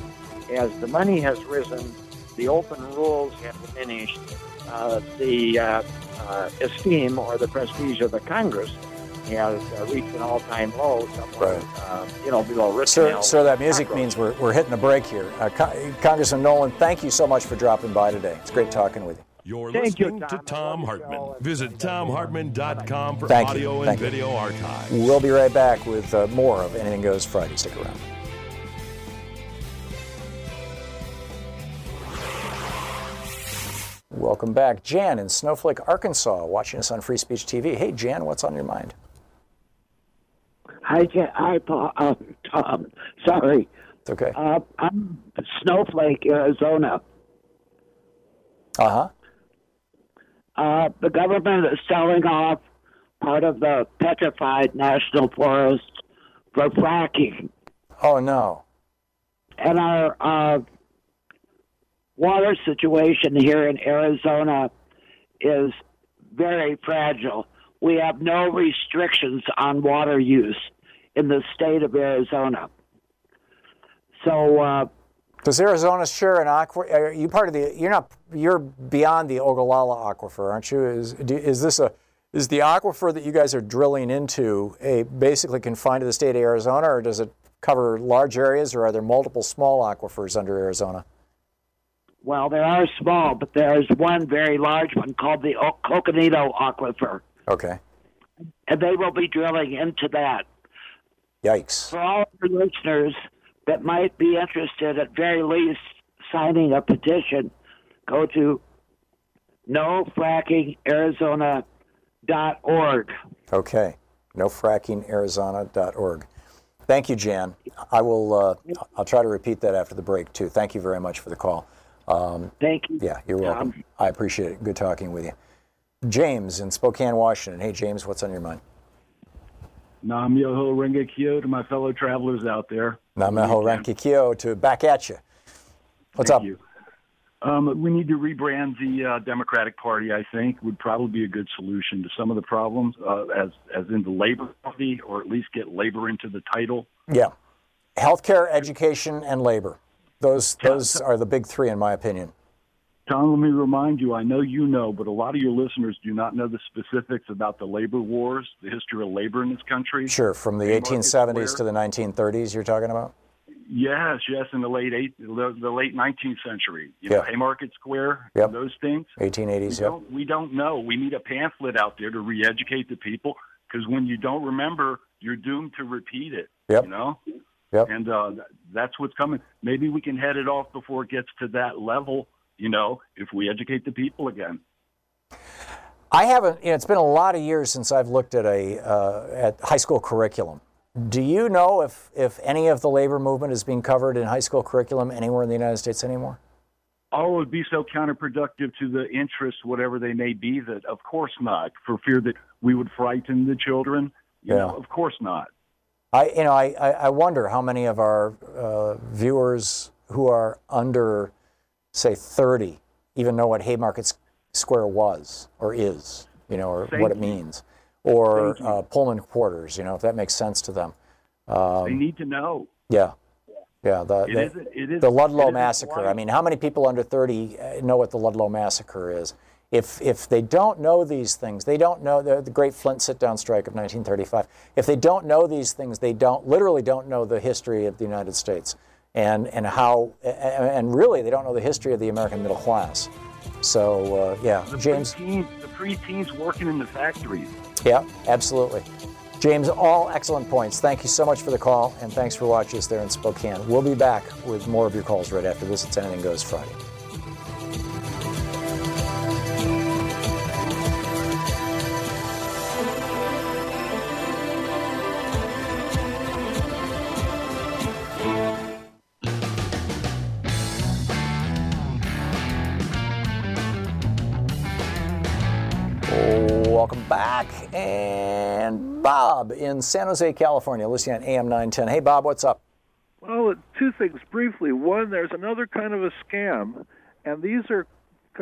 as the money has risen, the open rules have diminished, uh, the uh, esteem or the prestige of the Congress has uh, reached an all-time low somewhere, right. uh, you know, below risk. Sir, sir, that music means we're, we're hitting a break here. Uh, Con- Congressman Nolan, thank you so much for dropping by today. It's great talking with you. You're Thank you, listening Thom. to Thom Hartmann. Visit thomhartmann.com for Thank you. audio and Thank you. video archives. We'll be right back with uh, more of Anything Goes Friday. Stick around. Welcome back. Jan in Snowflake, Arkansas, watching us on Free Speech TV. Hey, Jan, what's on your mind? Hi, Jan. Hi, Paul. Uh, Thom. Sorry. It's okay. Uh, I'm Snowflake, Arizona. Uh huh. Uh, the government is selling off part of the petrified national forest for fracking. Oh, no. And our uh, water situation here in Arizona is very fragile. We have no restrictions on water use in the state of Arizona. So, uh, Does Arizona share an aquifer? Are you part of the? You're not. You're beyond the Ogallala aquifer, aren't you? Is is this a? Is the aquifer that you guys are drilling into a basically confined to the state of Arizona, or does it cover large areas, or are there multiple small aquifers under Arizona? Well, there are small, but there's one very large one called the o- Coconino Aquifer, Okay. and they will be drilling into that. Yikes. For all of your listeners that might be interested, at very least, signing a petition, go to nofrackingarizona.org. Okay. NoFrackingArizona.org. Thank you, Jan. I will. Uh, I'll try to repeat that after the break too. Thank you very much for the call. Um, Thank you. yeah, you're welcome. I appreciate it. Good talking with you. James in Spokane, Washington. Hey, James, what's on your mind? Nam Myoho Renge Kyo to my fellow travelers out there. Namaho Rankikyo to back at you. What's Thank up? you. Um, we need to rebrand the uh, Democratic Party. I think would probably be a good solution to some of the problems, uh, as as in the Labor Party, or at least get labor into the title. Yeah. Healthcare, education, and labor. Those those are the big three, in my opinion. Thom, let me remind you. I know you know, but a lot of your listeners do not know the specifics about the labor wars, the history of labor in this country. Sure, from the 1870s to the 1930s, you're talking about? Yes, yes, in the late eight, the, the late nineteenth century. You know, Yeah. Haymarket Square, Yep. those things. 1880s, We yep. don't, we don't know. We need a pamphlet out there to re-educate the people because when you don't remember, you're doomed to repeat it. Yep. You know. Yep. And uh, that's what's coming. Maybe we can head it off before it gets to that level. You know, if we educate the people again. I haven't. You know, it's been a lot of years since I've looked at a uh, at high school curriculum. Do you know if if any of the labor movement is being covered in high school curriculum anywhere in the United States anymore? oh, it would be so counterproductive to the interests, whatever they may be, that of course not, for fear that we would frighten the children. You Yeah. know, of course not. I, you know, I, I wonder how many of our uh, viewers who are under, say, 30 even know what Haymarket Square was or is, you know, or Thank what it means, or uh, Pullman Quarters, you know, if that makes sense to them. Um, they need to know. yeah. Yeah, the, It the, isn't- it is- the Ludlow Massacre. I mean, how many people under 30 uh, know what the Ludlow Massacre is? If, if they don't know these things, they don't know the, the Great Flint sit-down strike of 1935. If they don't know these things, they don't literally don't know the history of the United States, and and how and really they don't know the history of the American middle class. So uh, yeah, The James. preteens, the preteens working in the factories. Yeah, absolutely. James, all excellent points. Thank you so much for the call, and thanks for watching us there in Spokane. We'll be back with more of your calls right after this. It's Anything Goes Friday. Bob in San Jose, California, listening on AM 910. Hey, Bob, what's up? Well, two things briefly. One, there's another kind of a scam, and these are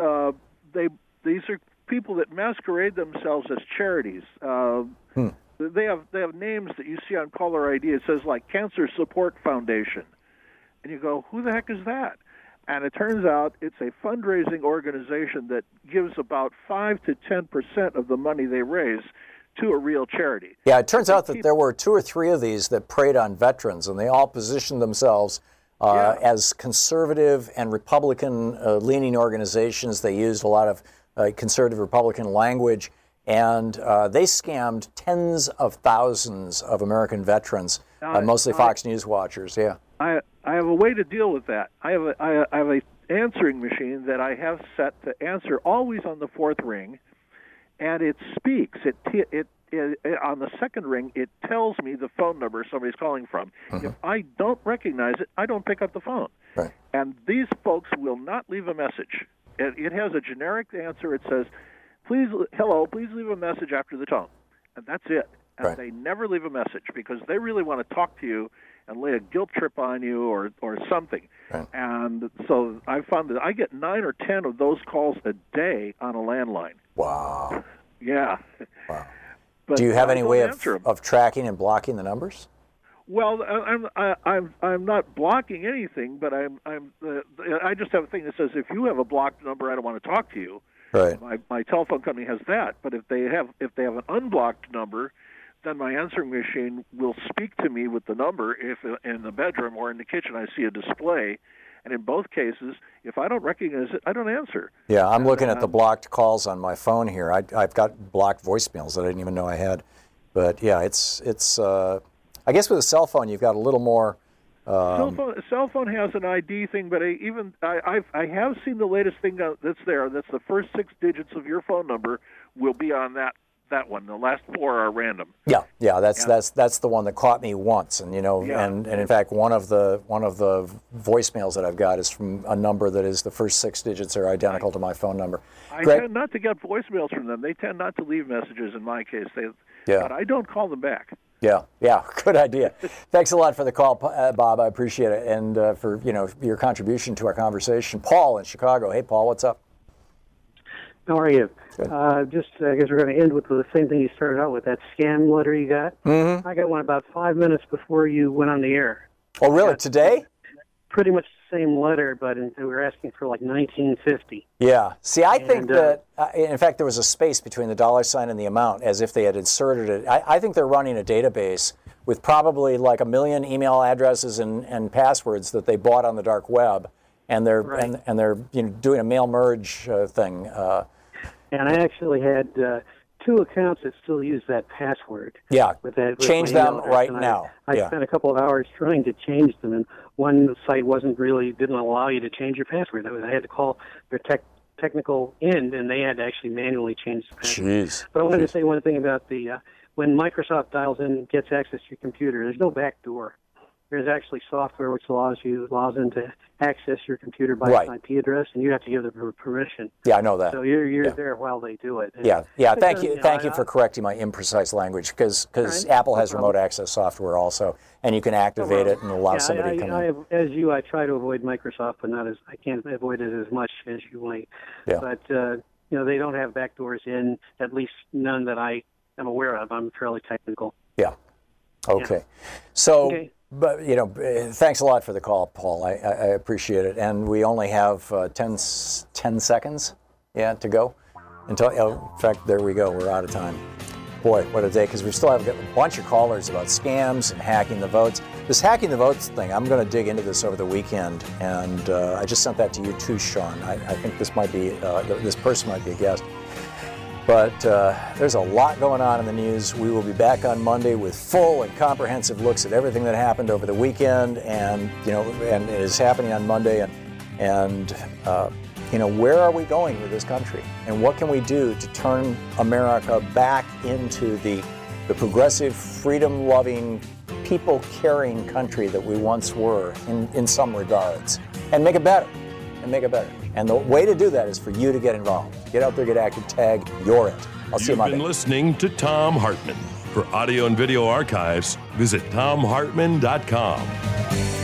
uh, they these are people that masquerade themselves as charities. Uh, Hmm. They have they have names that you see on caller ID. It says like Cancer Support Foundation, and you go, who the heck is that? And it turns out it's a fundraising organization that gives about five to ten percent of the money they raise to a real charity. Yeah, it turns out that there were two or three of these that preyed on veterans, and they all positioned themselves uh, as conservative and Republican uh, leaning organizations. They used a lot of uh, conservative Republican language, and uh, they scammed tens of thousands of American veterans, uh, mostly I- Fox News watchers. Yeah. I I have a way to deal with that. I have a I, I have a answering machine that I have set to answer always on the fourth ring, and it speaks. It t- it, it, on the second ring it tells me the phone number somebody's calling from. If uh-huh. I don't recognize it, I don't pick up the phone. Right. And these folks will not leave a message. It, it has a generic answer. It says, "Please, hello, please leave a message after the tone," and that's it. And Right. they never leave a message because they really want to talk to you and lay a guilt trip on you or or something. And so I found that I get nine or ten of those calls a day on a landline. Wow. Yeah. Wow. But Do you have any way of, of tracking and blocking the numbers? Well, I'm I, I'm I'm not blocking anything, but I'm I'm uh, I just have a thing that says if you have a blocked number, I don't want to talk to you. Right. My my telephone company has that, but if they have if they have an unblocked number, then my answering machine will speak to me with the number if in the bedroom or in the kitchen I see a display, and in both cases, if I don't recognize it, I don't answer. Yeah, I'm looking at the um, blocked calls on my phone here. I, I've got blocked voicemails that I didn't even know I had. But yeah, it's it's. Uh, I guess with a cell phone, you've got a little more. cell Um, phone cell phone has an ID thing, but I, even I I've, I have seen the latest thing that's there. That's the first six digits of your phone number will be on that that one. The last four are random. yeah, yeah, that's Yeah. that's that's the one that caught me once, and you know, Yeah. and, and in fact, one of the one of the voicemails that I've got is from a number that is the first six digits are identical to my phone number. I Greg, tend not to get voicemails from them. They tend not to leave messages in my case. They, Yeah. But I don't call them back. Yeah, yeah, good idea. Thanks a lot for the call, uh, Bob. I appreciate it, and uh, for you know your contribution to our conversation. Paul in Chicago. Hey, Paul, what's up? How are you? Uh, just, I guess we're going to end with the same thing you started out with that scam letter you got. Mm-hmm. I got one about five minutes before you went on the air. Oh, really? Today? Pretty much the same letter, but in, we were asking for like 1950. Yeah. See, I think And, uh, that, uh, in fact, there was a space between the dollar sign and the amount as if they had inserted it. I, I think they're running a database with probably like a million email addresses and, and passwords that they bought on the dark web, and they're and, and they're you know doing a mail merge uh, thing. Uh, And I actually had uh, two accounts that still use that password. yeah. With that, with Change them right I- now. I, yeah. spent a couple of hours trying to change them, and one site wasn't really didn't allow you to change your password. I, was, I had to call their tech, technical end, and they had to actually manually change the password. Jeez. But I wanted Jeez. to say one thing about the uh, when Microsoft dials in and gets access to your computer. There's no back door. There's actually software which allows you allows them to access your computer by Right. an IP address, and you have to give them permission. Yeah, I know that. So you're you're Yeah. there while they do it. And- Yeah, yeah. Thank you, know, thank I- you for correcting my imprecise language because because Right, Apple no has remote access software also, and you can activate it and allow yeah, somebody I, to come I, in. I, as you, I try to avoid Microsoft, but not as I can't avoid it as much as you might. Yeah. But uh, you know, they don't have backdoors in at least none that I am aware of. I'm fairly technical. Yeah. Okay. So, Okay. But you know, eh, thanks a lot for the call, Paul. I, I, appreciate it. And we only have uh, 10, s- 10 seconds, yeah, to go. Until, oh, in fact, there we go. We're out of time. Boy, what a day! Because we still have a bunch of callers about scams and hacking the votes. This hacking the votes thing, I'm going to dig into this over the weekend, and uh, I just sent that to you too, Sean. I, I think this might be uh, this person might be a guest. But uh, there's a lot going on in the news. We will be back on Monday with full and comprehensive looks at everything that happened over the weekend, and you know, and it is happening on Monday. And and uh, you know, where are we going with this country, and what can we do to turn America back into the the progressive, freedom-loving, people-caring country that we once were in in some regards, and make it better and make it better. And the way to do that is for you to get involved. Get out there, get active, tag, you're it. I'll see you You've Monday. been listening to Thom Hartmann. For audio and video archives, visit thomhartmann.com.